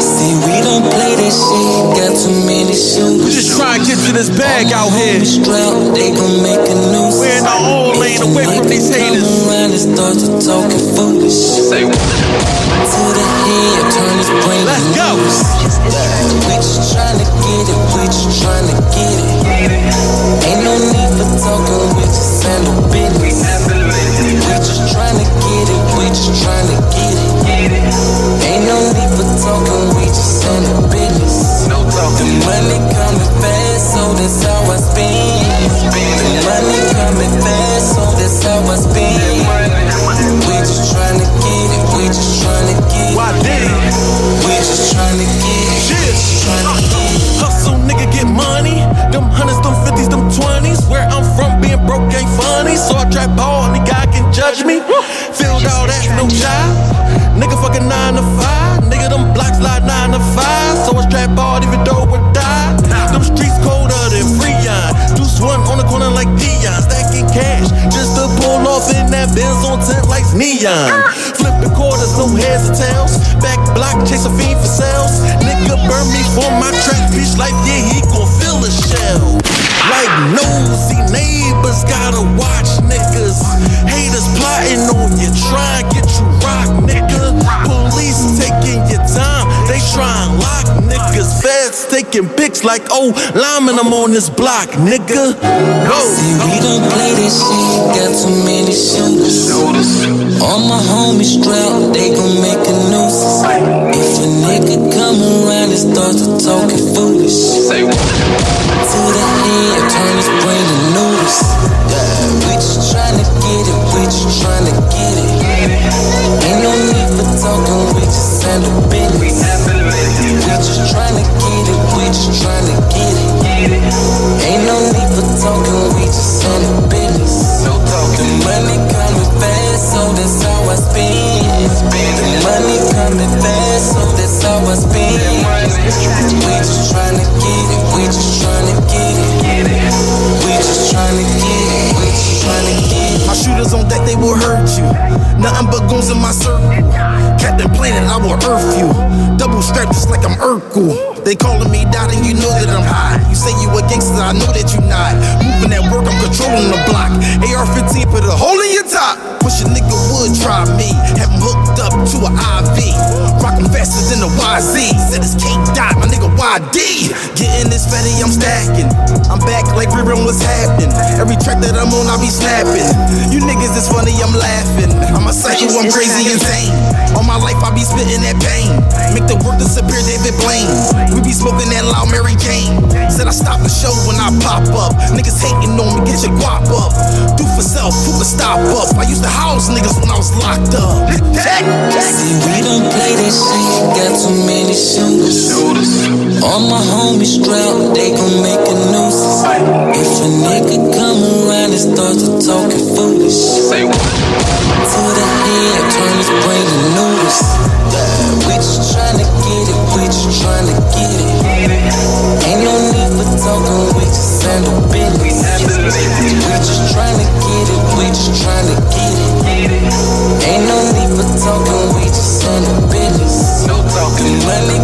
See, we don't play this shit. Got too many shoes. We just try and get to this bag out here. Strap, they gon' make a news. We're in our own lane away from these haters. Come around and start to talking foolish. Say what? To the head, turn his brain Let's go. loose. We just tryna get it, we just tryna get it. Ain't no need for talking, we just handle business. We just tryna get it, we just tryna get trap ball, any guy can judge me. Filled all that, no job. Nigga fucking nine to five. Nigga, them blocks like nine to five. So I strap ball, even though we die. Them streets colder than Freon. Juice one on the corner like off in that Benz on tent like neon. Flipping quarters, no heads or tails. Back block, chase a fiend for sales. Nigga burn me for my track, bitch. Life, yeah, he gon' feel a shell. Like nosy neighbors gotta watch niggas. Haters plotting on you, try and get you rock, nigga. Police taking your time, they try and lock niggas. Feds taking pics like, oh, lineman, I'm on this block, nigga. Go. See, we don't play this shit, got too many shooters. All my homies strapped, they gon' make a nuisance. If a nigga come around and start to talking foolish, say what? To the head, turn his brain to noodles. Yeah, we just tryna get it, we just tryna get it. Ain't no need for talking, we just handle business. We just tryna get it, we just tryna get it. Shooters on deck, they will hurt you. Nothing but goons in my circle. Captain Planet, I will earth you. Double strap just like I'm Urkel. They calling me dot and you know that I'm high. You say you a gangster, I know that you not. Moving at work, I'm controlling the block. AR-15 put a hole in your top. Wish a nigga would try me. Have him hooked up to an IV. Rockin' faster than the YZ. Said it's K dot, my nigga YD. Getting this fatty, I'm stacking. I'm back like rerun what's happening. Every track that I'm on, I be snapping. You niggas is funny, I'm laughing. I'm a psycho, I'm crazy, insane. All my life, I be spitting that pain. Make the work disappear, David Blaine. We be smoking that loud Mary Jane. Said I stop the show when I pop up. Niggas hating on me, get your guap up. Do for self, who can stop up? I used to house niggas when I was locked up. See, we don't play this shit, got too many shooters. All my homies strapped, they gon' make a nuisance. If a nigga come around and start to talking foolish, say what? To the head, turn his brain to noodles. We just tryna get we just tryna get it. Ain't no need for talking, we just handle business. We just tryna get it, we just tryna get it. Ain't no need for talking, we just handle business. The money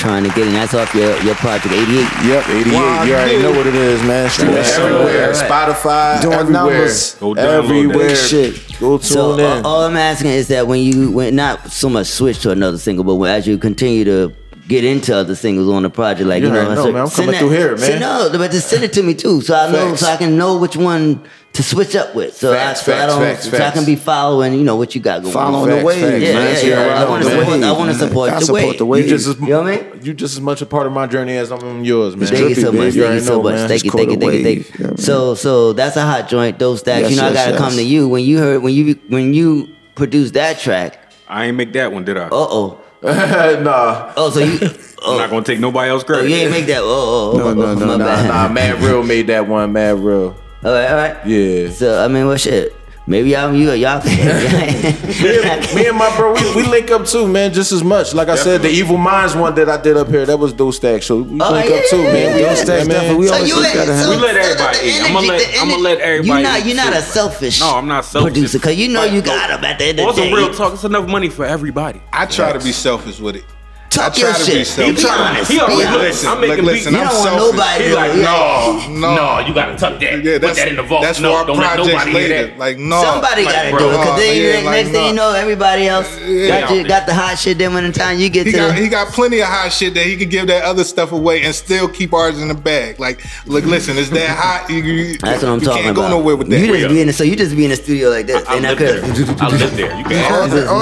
trying to get in. That's off your, your project 88. Yep, 88. you already know what it is, man. Stream Yes, sir. everywhere. All right. Spotify, Doing everywhere. numbers. Go everywhere. Shit. Go tune so, in. uh, all I'm asking is that when you, when not so much switch to another single, but when, as you continue to get into other singles on the project, like You you, know, know, so man. I'm send coming through here, See, man. no, but just send it to me too, so I know, so I can know which one to switch up with. So, Facts, I, so I don't, facts, so I can be following, you know, what you got going. Following on. the wave, yeah, man. yeah, You yeah. I want to man. support. I want to support Gotta the wave. You just as, you know what I mean? You just as much a part of my journey as I'm in yours, man. Thank you so much. Thank you so much. Thank you, thank you, thank you, thank you. So, so that's a hot joint. Those stacks. You know, I gotta come to you when you heard when you when you produced that track. I ain't make that one, did I? Uh oh. nah. Oh, so you? I'm not oh. gonna take nobody else credit. Oh, you ain't make that. Oh, oh, No, oh, no, oh, no, nah, nah. Mad Real made that one. Mad Real. All right, all right. Yeah. So I mean, what shit? Maybe y'all, you, y'all. me, and, me and my bro, we, we link up too, man, just as much. Like I said, the Evil Minds one that I did up here, that was Dose Stack. So we Oh, link yeah, up too, yeah, man. We yeah, Dose Stack, man. We So always you just let- gotta so- have. We let everybody eat. I'm gonna let I'm gonna let everybody. You're not. You're not a selfish. No, I'm not selfish. producer because you know you got them at the end of the some day. real talk, it's enough money for everybody. I try to be selfish with it. Talk your shit. You trying to He already look, listen, I'm making beats. I don't want Nobody like, no, no, no, you gotta tuck that. Yeah, that's, Put that in the vault. That's no, for don't let nobody later. hear that. Like, no. Somebody like, gotta do it. Cause then yeah, like, next no. thing you know, everybody else yeah, got, you, got the hot shit. Then when the time you get he to got, He got plenty of hot shit that he could give that other stuff away and still keep ours in the bag. Like, look, listen, it's that hot. You, you, that's what I'm talking about. You can't go nowhere with that. You just be in the, so you just be in the studio like this. I, I live there. I live there. You can all day, all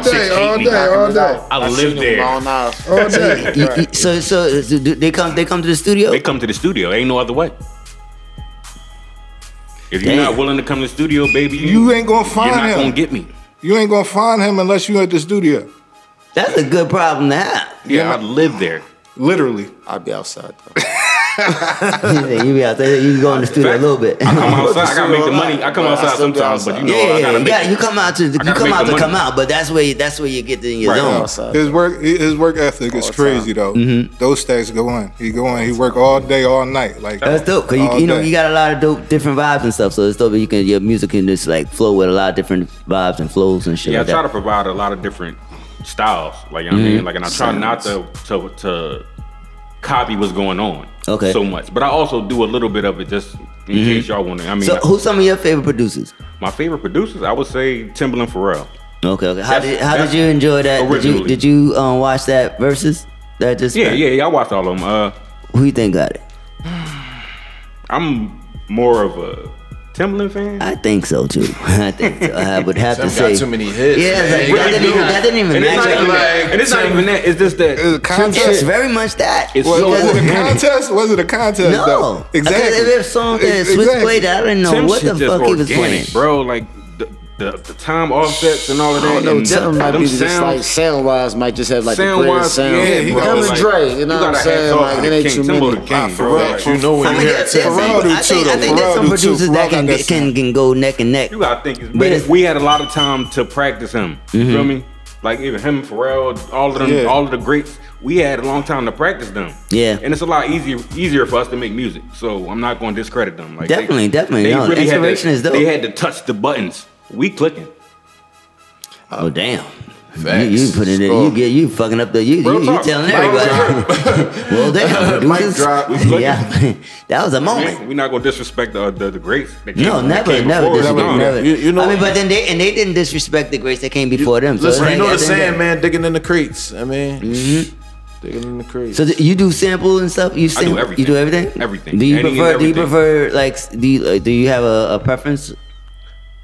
day, all day, all day. I live there on us. So, so, they come they come to the studio. They come to the studio. Ain't no other way. If you're Damn. not willing to come to the studio, baby, you, you ain't gonna find him. You're not him. gonna get me. You ain't gonna find him unless you at the studio. That's a good problem to have. Yeah, yeah. I live there. Literally, I'd be outside you be out there, you go in the studio Fact. a little bit. I come outside, I gotta make the money. I come outside sometimes, but you know, yeah, I gotta make, yeah, you come out to you come out to come out, but that's where that's where you get in your right. zone. His work, his work ethic is crazy though. Mm-hmm. Those stacks go in, he go in, he work all day, all night. Like that's dope, cause you, you know you got a lot of dope different vibes and stuff. So it's dope. You can your music can just like flow with a lot of different vibes and flows and shit. Yeah, like I try that. to provide a lot of different styles. Like you know mm-hmm. what I mean, mm-hmm. like, and I try Sounds. not to to to copy what's going on. Okay. So much, but I also do a little bit of it just in mm-hmm. case y'all want to. I mean, so who's some of your favorite producers? My favorite producers, I would say Timbaland Pharrell. Okay. okay. How did how did you enjoy that? Originally. Did you did you um, watch that versus that just? Yeah, yeah, yeah. I watched all of them. Uh, Who you think got it? I'm more of a Timbaland fan? I think so too. I think so. I would have to say. Got too many hits. Yeah, like, that, didn't even, that, didn't even, and match up. Like, and it's not even that. It's just that uh, it's contest. It's very much that. It's so was it a contest? Was it a contest? No, though? exactly. If it was a song that exactly. Played, I didn't know Tim what the fuck he was playing, bro. Like the, the time offsets and all of that. I don't know, them might be sounds, just like sound wise might just have like sound the greatest wise, sound. Yeah, he bro. Like, Dre, you know you what I'm saying? Like it ain't too many. The king, you know when you hear Pharrell do too. I think there's some producers that can can can go neck and neck. You gotta think, but we had a lot of time to practice him. You Feel mm-hmm. me? Like even him, Pharrell, all of them, yeah. all of the greats, we had a long time to practice them. Yeah, and it's a lot easier easier for us to make music. So I'm not going to discredit them. Like definitely, they, definitely. They no, really inspiration to, is dope. They had to touch the buttons we clicking. Oh damn. Facts. You, you put it in. You get you fucking up the. You you, you telling everybody. well, damn. Mike drop. yeah, that was a moment. We're not gonna disrespect the the, the grace. No, never, never, disrespect, never. You, you, know, I mean, but then they and they didn't disrespect the grace that came before you, them. So listen, you know the saying, man, digging in the crates. I mean. Mm-hmm. Digging in the crates. So you do sample and stuff. You sample, I do everything. You do everything. Everything. Do you Any prefer? Do you prefer like? Do you, like, do you have a, a preference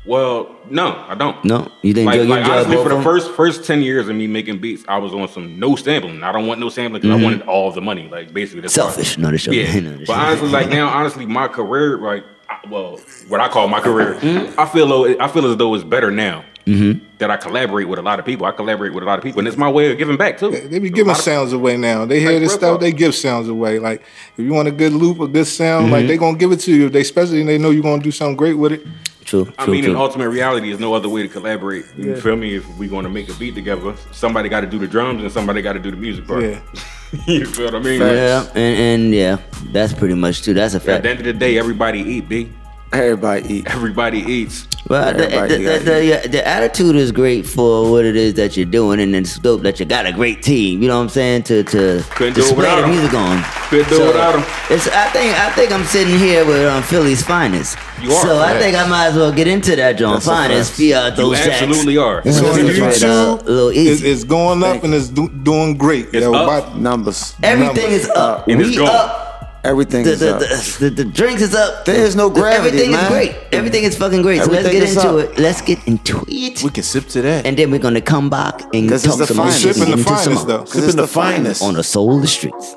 well, no, I don't. No, you didn't. Like, like honestly, for the first first ten years of me making beats, I was on some no sampling. I don't want no sampling because mm-hmm. I wanted all the money. Like basically, that's selfish. No, that's yeah. No, but honestly, like now, honestly, my career, like I, well, what I call my career. Mm-hmm. I feel though, I feel as though it's better now. Mm-hmm. That I collaborate with a lot of people. I collaborate with a lot of people, and it's my way of giving back too. Yeah, they be giving sounds of, away now. They hear like, this stuff, they give sounds away. Like if you want a good loop, a good sound, like mm-hmm. they gonna give it to you. If they especially, they know you're gonna do something great with it. True. I true, mean, true. in ultimate reality, there's no other way to collaborate. You yeah. feel me? If we're going to make a beat together, somebody got to do the drums and somebody got to do the music part. Yeah. you feel what I mean? Yeah, and, and, yeah, that's pretty much too. That's a fact. At the end of the day, everybody eat, B. Everybody eats. Everybody eats. Well, the, the, the, the, attitude is great for what it is that you're doing, and it's dope that you got a great team. You know what I'm saying? To to display the music on. Couldn't do so without them. It's. I think. I think I'm sitting here with um, Philly's finest. You are. So I think I might as well get into that joint. Finest. Be out those. You absolutely are. It's going A little easy. It's, going up and it's doing great. It's up. numbers. Everything is up. we up. Everything the, is the, up. The, the, the, drinks is up. There is no gravity, Everything man. is great. Everything is fucking great. Everything so let's get into up. it. Let's get into it. We can sip to that. And then we're going to come back and talk some shit. Sipping the finest, though. Sipping the finest. On the soul of the streets.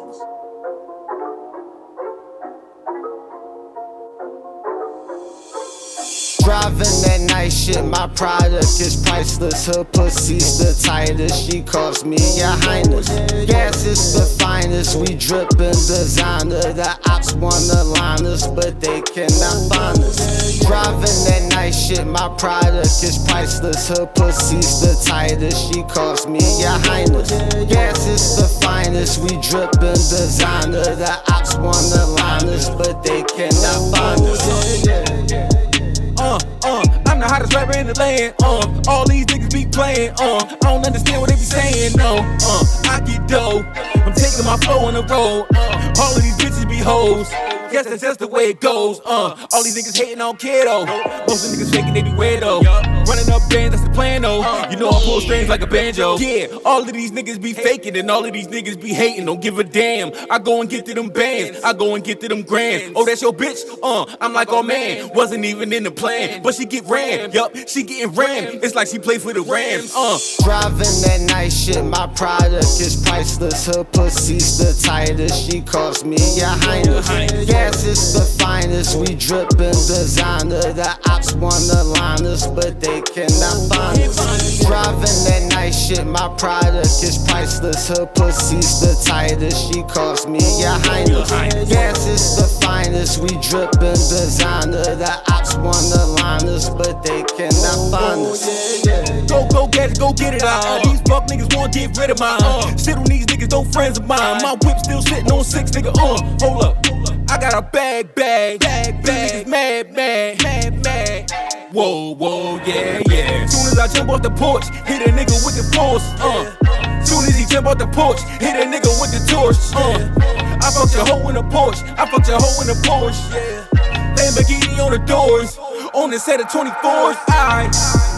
Driving nice shit, my product is priceless. Her pussy's the tightest, she calls me your highness. Gas is the finest, we drippin' designer. The ops wanna line us, but they cannot find us. Driving that nice shit, my product is priceless. Her pussy's the tightest, she calls me your highness. Gas is the finest, we drippin' designer. The ops wanna line us, but they cannot find us hottest rapper in the land. Uh, all these niggas be playing. Uh, I don't understand what they be saying. No, uh, I get dope. Taking my flow on the road. Uh, all of these bitches be hoes. Guess that's just the way it goes. Uh, all these niggas hating on kiddo. Most of the niggas faking they be weirdo. Running up bands, that's the plan though. You know I pull strings like a banjo. Yeah, all of these niggas be faking and all of these niggas be hating. Don't give a damn. I go and get to them bands. I go and get to them grand. Oh, that's your bitch? Uh, I'm like, oh man, wasn't even in the plan, but she get ran. Yup, she getting ran. It's like she played for the Rams. Uh, Driving that nice shit, my product is priceless. Her pussy's the tightest. She calls me your highness. Gas is the finest. We drippin' designer. The ops wanna line us, but they cannot find us. Driving that nice shit, my product is priceless. Her pussy's the tightest. She calls me your highness. Gas is the finest. We drippin' designer. The ops wanna line us, but they cannot find us. Go, go get it, go get it out. These fuck niggas wanna get rid of mine. Shit on these niggas, don't friends of mine. My whip still sitting on six, nigga. Uh, hold up. I got a bag, bag, bag, bag. Mad, mad, mad, mad. Whoa, whoa, yeah, yeah. Soon as I jump off the porch, hit a nigga with the force. Uh. Soon as he jump off the porch, hit a nigga with the torch. Uh. I fucked your hoe in the Porsche. I fucked your hoe in the Porsche. Yeah. Lamborghini on the doors. On the set of 24s. I get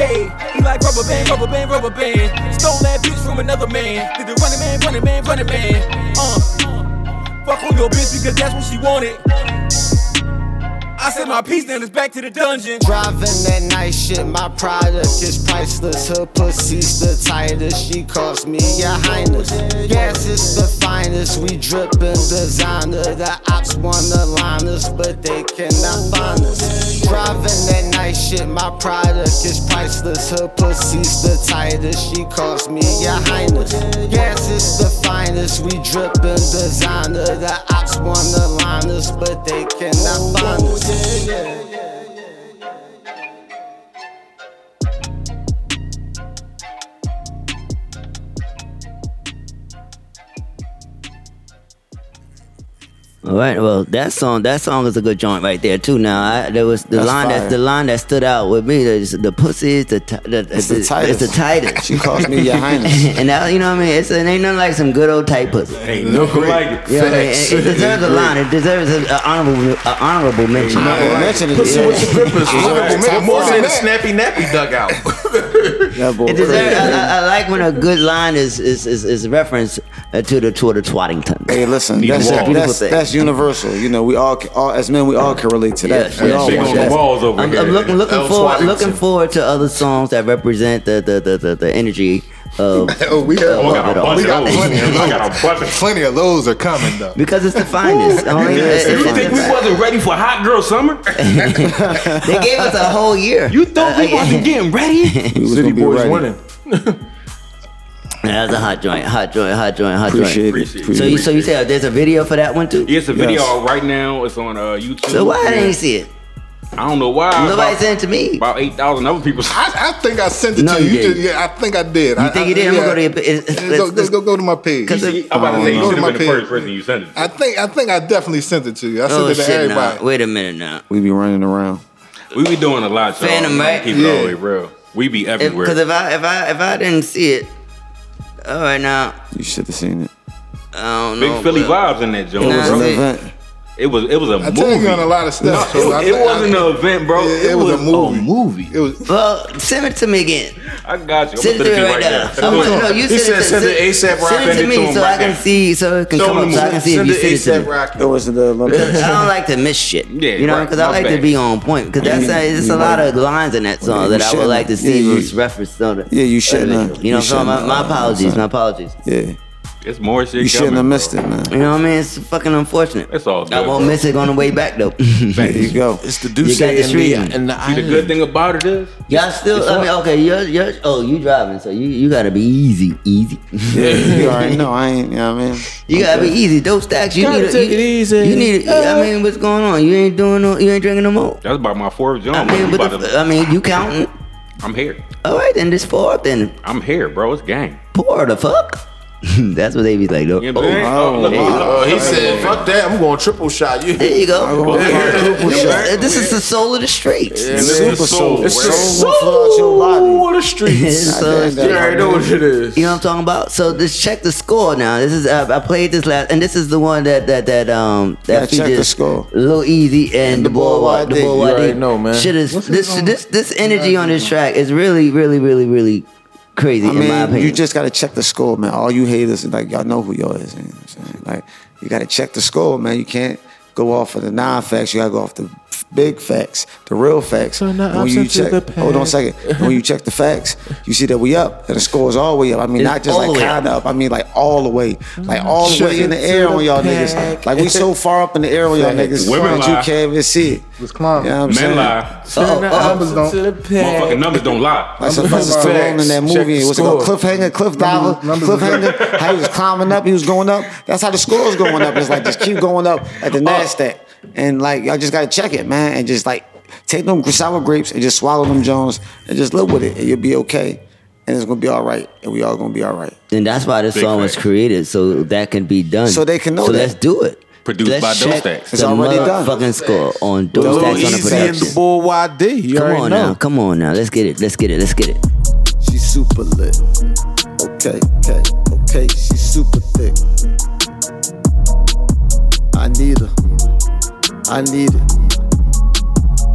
paid. He like rubber band, rubber band, rubber band. Stole that bitch from another man. Did the running man, running man, running man. Uh. Fuck on your bitch because that's what she wanted. I said my piece, then it's back to the dungeon. Driving that night shit, my product is priceless. Her pussy's the tightest. She calls me your highness. Gas is the finest. We drippin' designer. The ops wanna line us, but they cannot find us. Driving that night shit, my product is priceless. Her pussy's the tightest. She calls me your highness. Gas is the finest. We drippin' designer. The ops wanna line us, but they cannot find us yeah, yeah. All right. Well, that song, that song is a good joint right there too. Now, I, there was the That's line fire. that the line that stood out with me. The, the pussy is the, ti- the It's the tightest. It's the tightest. She calls me your highness. and now you know what I mean. It's it ain't nothing like some good old tight pussy. Ain't nothing like it. You know what I mean? It, it deserves a line. It deserves an honorable a honorable mention. Honorable mention. Pussy with your grippers. Honorable mention. More than a snappy nappy dugout. It deserves, I, I, I like when a good line is is is, is reference uh, to the to the Twattington. Hey, listen, Need that's, a wall. that's, that's universal. You know, we all, all as men, we all can relate to that. Yes, we yes, all yes, want yes. that. I'm, I'm looking looking forward looking forward to other songs that represent the the the, the, the energy of Oh, we got, oh, of we got, it all. we got plenty of those. Plenty of those are coming though. because it's the finest. I mean, Yes, it's it- the You think we wasn't ready for hot girl summer? they gave us a whole year. You thought we wasn't getting ready? City boys winning. That's a hot joint, hot joint, hot joint, hot Appreciate joint. it. So you so you said there's a video for that one too? Yeah, it's a video out right now. It's on uh, YouTube. So why didn't you see it? I don't know why. Nobody About- sent it to me. About eight thousand other people. I, I think I sent it No, to you. you You didn't. just- yeah, I think I did. You I, think I, you did? I'm yeah. gonna go to your. It's, it's, Yeah, go, go, go, go to my page. Cause I'm about to say you Go should to have my been the page. first person you sent it. to. I think I think I definitely sent it to you. I sent oh it to shit! everybody. Now, wait a minute now. We be running around. We be doing a lot, y'all. Phantom, We right? Keep it Yeah. all the way real. We be everywhere. Because if, I if I if I didn't see it, all right now You should have seen it. I don't Big. Philly but- vibes in that joint, Nah, It was an event. It was it was a I movie. tell you on a lot of stuff. No, so I it, it wasn't I- an event, bro. Yeah, it, it was was a movie. A movie. It was. Well, send it to me again. I got you. Send it gonna me it right now. right I'm now. gonna- no, you He send said it, send it ASAP Rock Send it to me to him so I can now. see, so it can Show come up, so I can see if send you it send it to ASAP me. Rocky. It was the I don't like to miss shit. Yeah, you know, because I like to be on point. Because that's it's a mm-hmm. lot of lines in that song that I would like to see was referenced on it. Yeah, you shouldn't. You know, You what I'm saying? shouldn't my, have. my apologies. My apologies. Yeah. It's more shit. You shouldn't coming, have missed bro. it, man. You know what I mean? It's fucking unfortunate. It's all good. I won't bro. miss it on the way back though. There you go. It's the You Duce got the and street. the, and the See, the good thing about it is, Y'all still? I mean, okay, you're, you're, oh, you driving, so you, you gotta be easy, easy. Yeah, you already know. I ain't. You know what I mean? You gotta be easy. Those stacks, you Gotta need. a- take you, it easy. You need. A, I mean, what's going on? You ain't doing no. You ain't drinking no more. that's about my fourth joint. I bro. mean, We the, to- I mean, you counting? I'm here. All right, then this fourth, then I'm here, bro. It's gang. pour the fuck. That's what they be like. Nope. Yeah, man. Oh, look, There you. Oh, he said, "Fuck that! I'm going triple shot." You. There you go. Yeah. This is the soul of the streets. Yeah, man. Super soul. It's the soul soul of the streets. So- You already know what it is. You know what I'm talking about? So just check the score now. This is uh, I played this last, and this is the one that that that um Yeah, that check the score. Lil Easy and, the boy Wa- the YD. boy You YD. already know, man. Shit is this this this energy on this track is really really really really crazy I mean, you just gotta check the score, man. All you haters, like y'all know who y'all is. You know what I'm saying? Like you gotta check the score, man. You can't go off of the non-facts. You gotta go off the big facts, the real facts. Turn the And when you check, hold on a second. When you check the facts, you see that we up, and the score is all the way up. I mean, It's not just like kind of up. I mean, like all the way, like all the Check way in the air to on y'all pack. niggas. Like we so far up in the air on y'all Facts. niggas, Women that you lie. can't even see it. Let's climb. You know what I'm Men saying? lie. Oh, oh, Numbers don't. Motherfucking numbers don't lie. Like Sylvester Facts. Stallone in that movie, the what's it called? score. Cliffhanger, Cliff Diver, Cliffhanger. How he was climbing up, he was going up. That's how the score's going up. It's like just keep going up at the uh, Nasdaq, and like y'all just gotta check it, man, and just like take them sour grapes and just swallow them Jones and just live with it, and you'll be okay, and it's gonna be all right, and we all gonna be all right. and that's why this Big song was created so that can be done. So they can know So that. let's do it. Produced let's by Dope Stacks. It's already done. motherfucking score on Dope Stacks on the production. the boy YD. You Come on know. now, come on now. Let's get it. Let's get it. Let's get it. She's super lit. Okay, okay, okay. She's super thick. I need her. I need it.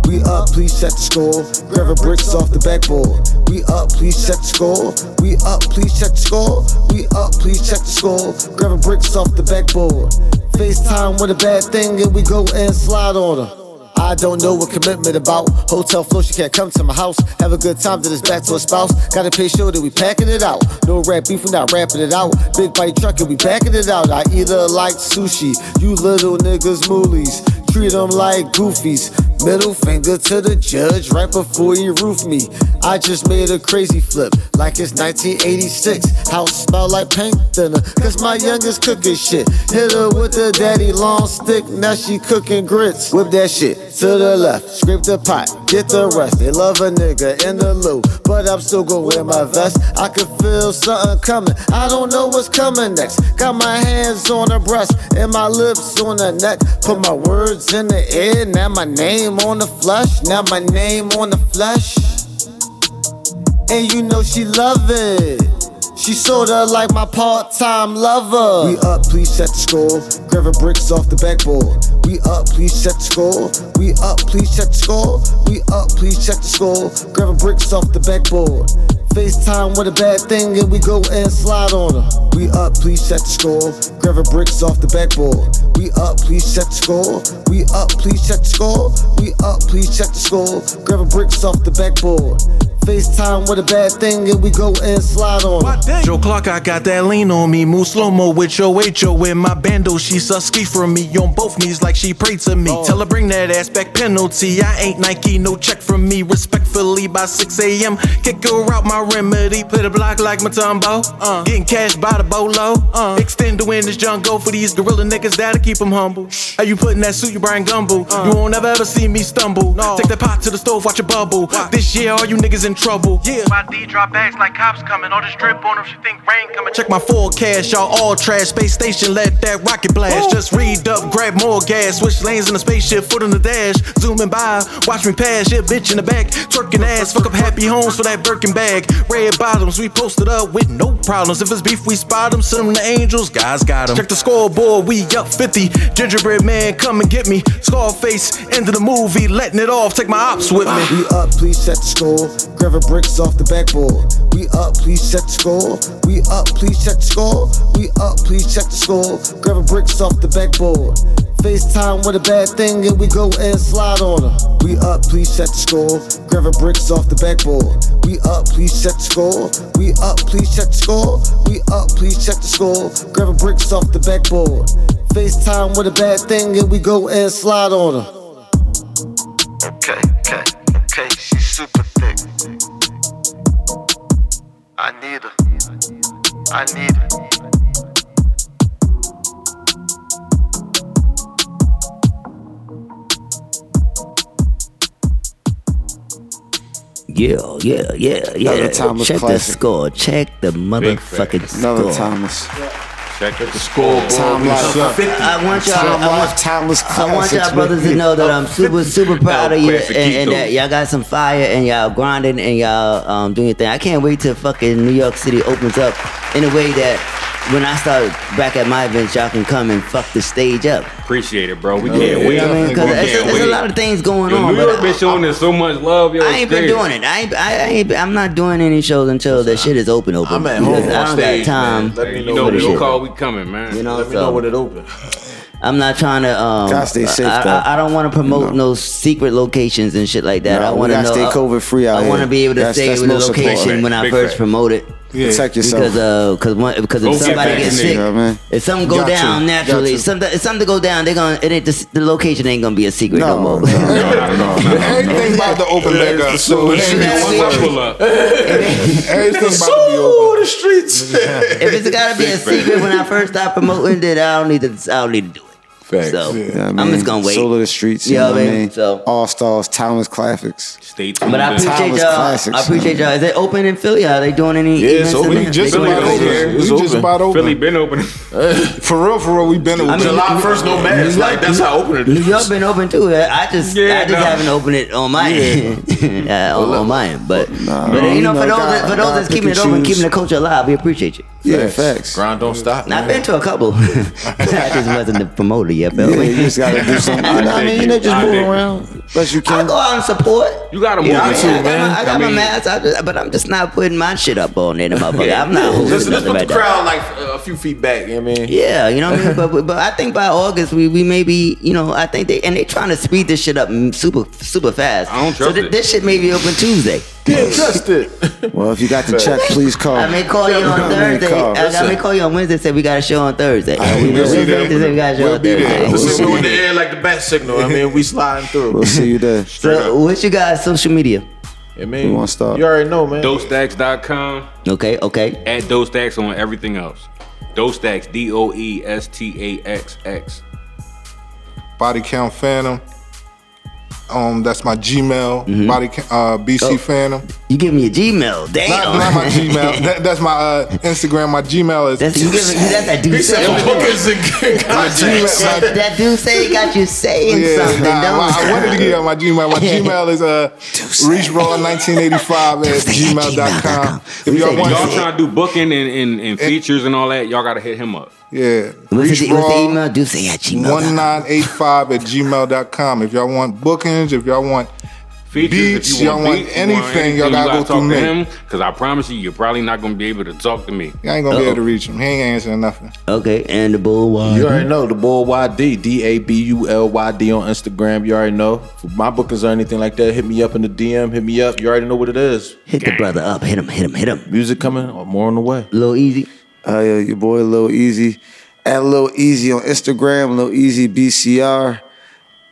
We up, please check the score. Grabbing bricks off the backboard. We up, please check the score. We up, please check the score. We up, please check the score. Grabbing bricks off the backboard. FaceTime with a bad thing and we go and slide on her. I don't know what commitment about. Hotel flow, she can't come to my house. Have a good time, then it's back to a spouse. Gotta pay sure that we packing it out. No rap beef, we not rapping it out. Big body truck and we backing it out. I eat her like sushi. You little niggas moolies. Treat them like goofies. Middle finger to the judge right before you roof me. I just made a crazy flip like it's 1986. House smell like paint thinner, cause my youngest cooking shit. Hit her with the daddy long stick, now she cooking grits. Whip that shit to the left, scrape the pot, get the rest. They love a nigga in the loop, but I'm still gonna wear my vest. I can feel something coming, I don't know what's coming next. Got my hands on her breast and my lips on her neck. Put my words in the air, now my name on the flesh, now my name on the flesh. And you know she love it. She sorta like my part-time lover. We up, please check the score. Grabbing bricks off the backboard. We up, please check the score. We up, please check the score. We up, please check the score. Grabbing bricks off the backboard. FaceTime with a bad thing and we go and slide on her. We up, please check the score. Grabbing bricks off the backboard. We up, please check the score. We up, please check the score. We up, please check the score. Grabbing bricks off the backboard. FaceTime with a bad thing and we go and slide on her. Joe Clark, I got that lean on me. Move slow mo with your HO in my bando. She susky from me on both knees like she prayed to me. Tell her bring that ass back penalty. I ain't Nike, no check from me. Respectfully by 6 a.m. Kick her out my remedy. Put a block like Mutombo. Uh, getting cash by the bolo. Uh, extend the wind this jungle for these gorilla niggas that'll keep them humble. How you putting that suit, you Brian Gumbel? You won't ever ever see me stumble. Take that pot to the stove, watch it bubble. This year, all you niggas in trouble. Yeah. My D drop bags like cops coming. All this drip on her, she think rain coming. Check my forecast, y'all all trash. Space station, let that rocket blast. Just read up, grab more gas. Switch lanes in the spaceship, foot on the dash. Zooming by, watch me pass. Yeah, bitch in the back, twerking ass. Fuck up happy homes for that Birkin bag. Red bottoms, we posted up with no problems. If it's beef, we spot them. Send them to angels, guys got them. Check the scoreboard, we up 50. Gingerbread man, come and get me. Scarface, end of the movie, letting it off. Take my ops with me. We up, please check the score. Grabbing bricks off the backboard. We up, please check the score. We up, please check the score. We up, please check the score. Grabbing bricks off the backboard. FaceTime with a bad thing and we go and slide on her. We up, please check the score. Grabbing bricks off the backboard. We up, please check the score. We up, please check the score. We up, please check the score. Grabbing bricks off the backboard. FaceTime with a bad thing and we go and slide on her. Okay, okay, okay, she's super thick. I need her. I need her. Yeah, yeah, yeah, yeah. Another Thomas Check classic. the score. Check the motherfucking score. Another Thomas. Check the score. Timeless. I want y'all. I want, timeless I want y'all brothers to know that I'm super, super proud of you, and, and that y'all got some fire, and y'all grinding, and y'all um, doing your thing. I can't wait till fucking New York City opens up in a way that when I start back at my events, y'all can come and fuck the stage up. Appreciate it, bro. We can't yeah, wait. I mean? Because there's, a lot of things going yo, on. New York been showing this. us so much love. Yo, I ain't been doing it. I ain't, I, I ain't, I'm not doing any shows until the shit is open. Open. I'm at home on I don't stage, time. Man. Let me know. You know, we'll call. We coming, man. You know, let me know when it open. I'm not trying to. Um, gotta stay safe. I, I, I don't want to promote no. no. secret locations and shit like that. No, I want to stay uh, COVID free. I want to be able to that's, stay that's with the location when I first promote it. Yeah. Protect yourself. Because uh, cause one, cause if Go somebody get gets sick, if something go down naturally, if something, if something go down, they're gonna it ain't the, the location ain't gonna be a secret no, no more. No, no, no, no, Everything about to open leg up. So it's ain't once I pull up. Everything about to be the streets. If it's gotta be a secret when I first start promoting then I don't need to. I don't need to do it. Facts. So yeah, I mean, I'm just gonna wait. Soul of the streets. You yeah, know what I mean? So all stars, timeless classics. Stay tuned. But I appreciate y'all. Classics, I appreciate y'all. Is it open in Philly? Are they doing any? Yeah, it's open. We just about open. We just about open. Philly been open. for real, for real, we been open. I mean, July first, no mess. It's like that's how open it is. New York been open too. I just, yeah, I just nah. haven't opened it on my yeah. end, on, on my end. But, but you know, for those, for those that's keeping it open, keeping the culture alive, we appreciate you. Yeah, facts. Grind don't stop. I've been to a couple. I just wasn't the promoter yet, but yeah, you just gotta do something. You know what I mean? You know, just I move around. But you can. I go out and support. You gotta move yeah, too, I, man. I, I got I mean, my mask, just, but I'm just not putting my shit up on it, motherfucker. yeah. I'm not holding Just, just put the crowd like a few feet back. You know what I mean? Yeah, you know what I mean. But but I think by August we we maybe you know I think they and they trying to speed this shit up super super fast. I don't trust So this shit may be open Tuesday. Can't trust it. Well, if you got the check, please call. I may call you on Thursday. I, I may call you on Wednesday. Say we got a show on Thursday. Right, we will see. Say we got a show we'll on be Thursday. There. We'll see you in the air like the bat signal. I mean, we sliding through. We'll see you there. Straight so, up. what you guys social media? Yeah, man. We want to start. You already know, man. Dostacks.com. Okay, okay. At Dostacks on everything else. Dostacks, D O E S T A X X. Body Count Phantom. Um, that's my Gmail mm-hmm. body uh, BC oh, Phantom. You give me a Gmail, damn. Not, not my Gmail. that, that's my uh, Instagram. My Gmail is. That's, you give, that's that dude saying. my Gmail, that dude say got you saying yeah, something. Nah, I, I wanted to give out my Gmail. My Gmail is uh, reachraw1985 at gmail.com. If y'all, y'all trying to do booking and, and, and features and all that, y'all got to hit him up. Yeah. What's the, what's the email? Do say at gmail. 1985 at gmail.com. If y'all want bookings, if y'all want features, beats, if you want, y'all want, beats, anything, anything, y'all gotta, gotta go talk to me. him. Because I promise you, you're probably not gonna be able to talk to me. You ain't gonna Uh-oh. be able to reach him. He ain't answering nothing. Okay, and the bull YD. You already know the bull YD, D A B U L Y D on Instagram. You already know. For my bookings or anything like that, hit me up in the DM, hit me up. You already know what it is. Hit the brother up, hit him, hit him, hit him. Music coming, more on the way. A Little easy. Uh, your boy Lil Easy at Lil Easy on Instagram, Lil Easy BCR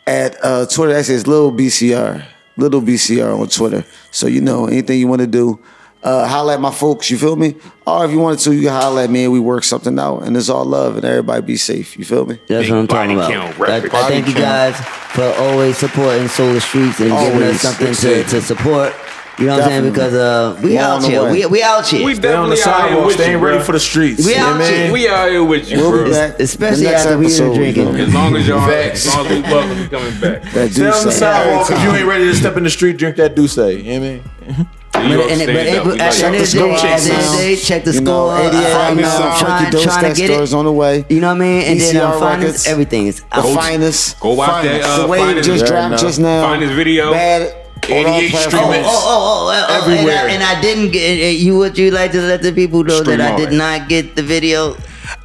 at uh, Twitter. Actually, says Lil BCR, Little BCR on Twitter. So you know anything you want to do, uh, holla at my folks. You feel me? Or if you wanted to, you can holla at me and we work something out. And it's all love and everybody be safe. You feel me? That's Big what I'm talking about. I, I thank you guys for always supporting Solar Streets and always. giving us something to, to support. You know definitely. what I'm saying? Because uh, we out here. We, we out here. We definitely on the sidewalk. ain't ready for the streets. We out here. We out here with you, bro. Especially after we been drinking. As long as y'all, as long as we welcome, you coming back. That Stay on the sidewalk if you ain't ready to step in the street. Drink that Douce. You know what I mean? But, and, but, but at the end of the day, the end check the score. Uh, you I'm trying, to get it. on the way. You know what I mean? And then uh, I'm finest. Everything is the finest. Go watch that. Uh, the way just dropped just now. Finest video. 88. Oh, oh, oh, everywhere. And I, and I didn't get eh, you. Would you like to let the people know that I did not get the video?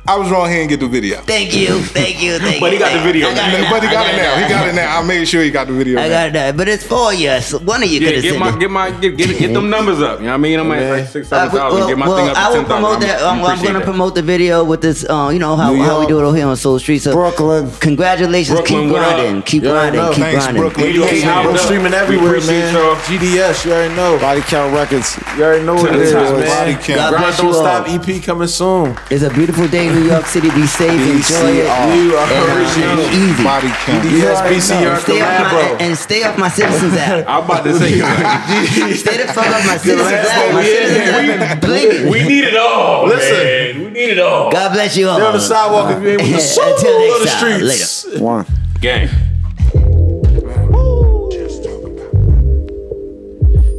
I was wrong. He didn't get the video. Thank you, thank you, thank but you. But he got the video. Got but he got, got it now. He got it now. I made sure he got the video. I got it now. But it's for you. So one of you yeah, could have get my. Get my get, get, get them numbers up. You know what I mean? I'm at like six, seven uh, thousand. Well, get my well, thing up I will promote 10, that. Um, I'm, I'm going to promote the video with this. Uh, you know how, how we do it over here on Soul Street. So Brooklyn, congratulations. Brooklyn, keep grinding. Keep yeah, grinding. Keep Thanks, grinding. Brooklyn. You already streaming everywhere, man. GDS, you already know. Body Count Records, you already know what it is, man. Body Count. Don't stop. EP coming soon. It's a beautiful day New York City. Be safe, enjoy it. You are and, uh, be easy. Body count. You Yes, already BCR know. Stay off my, and stay off my citizens app. I'm about to say, Stay the fuck off my citizens app. My we citizens app we need it all. Listen. man. we need it all. God bless you all. Stay on the sidewalk if you ain't with the soul Until next of the time. streets. Later. One. Gang.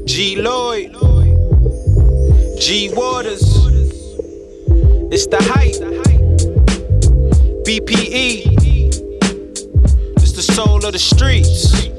G Lloyd, G Waters, it's the hype. BPE, it's the soul of the streets.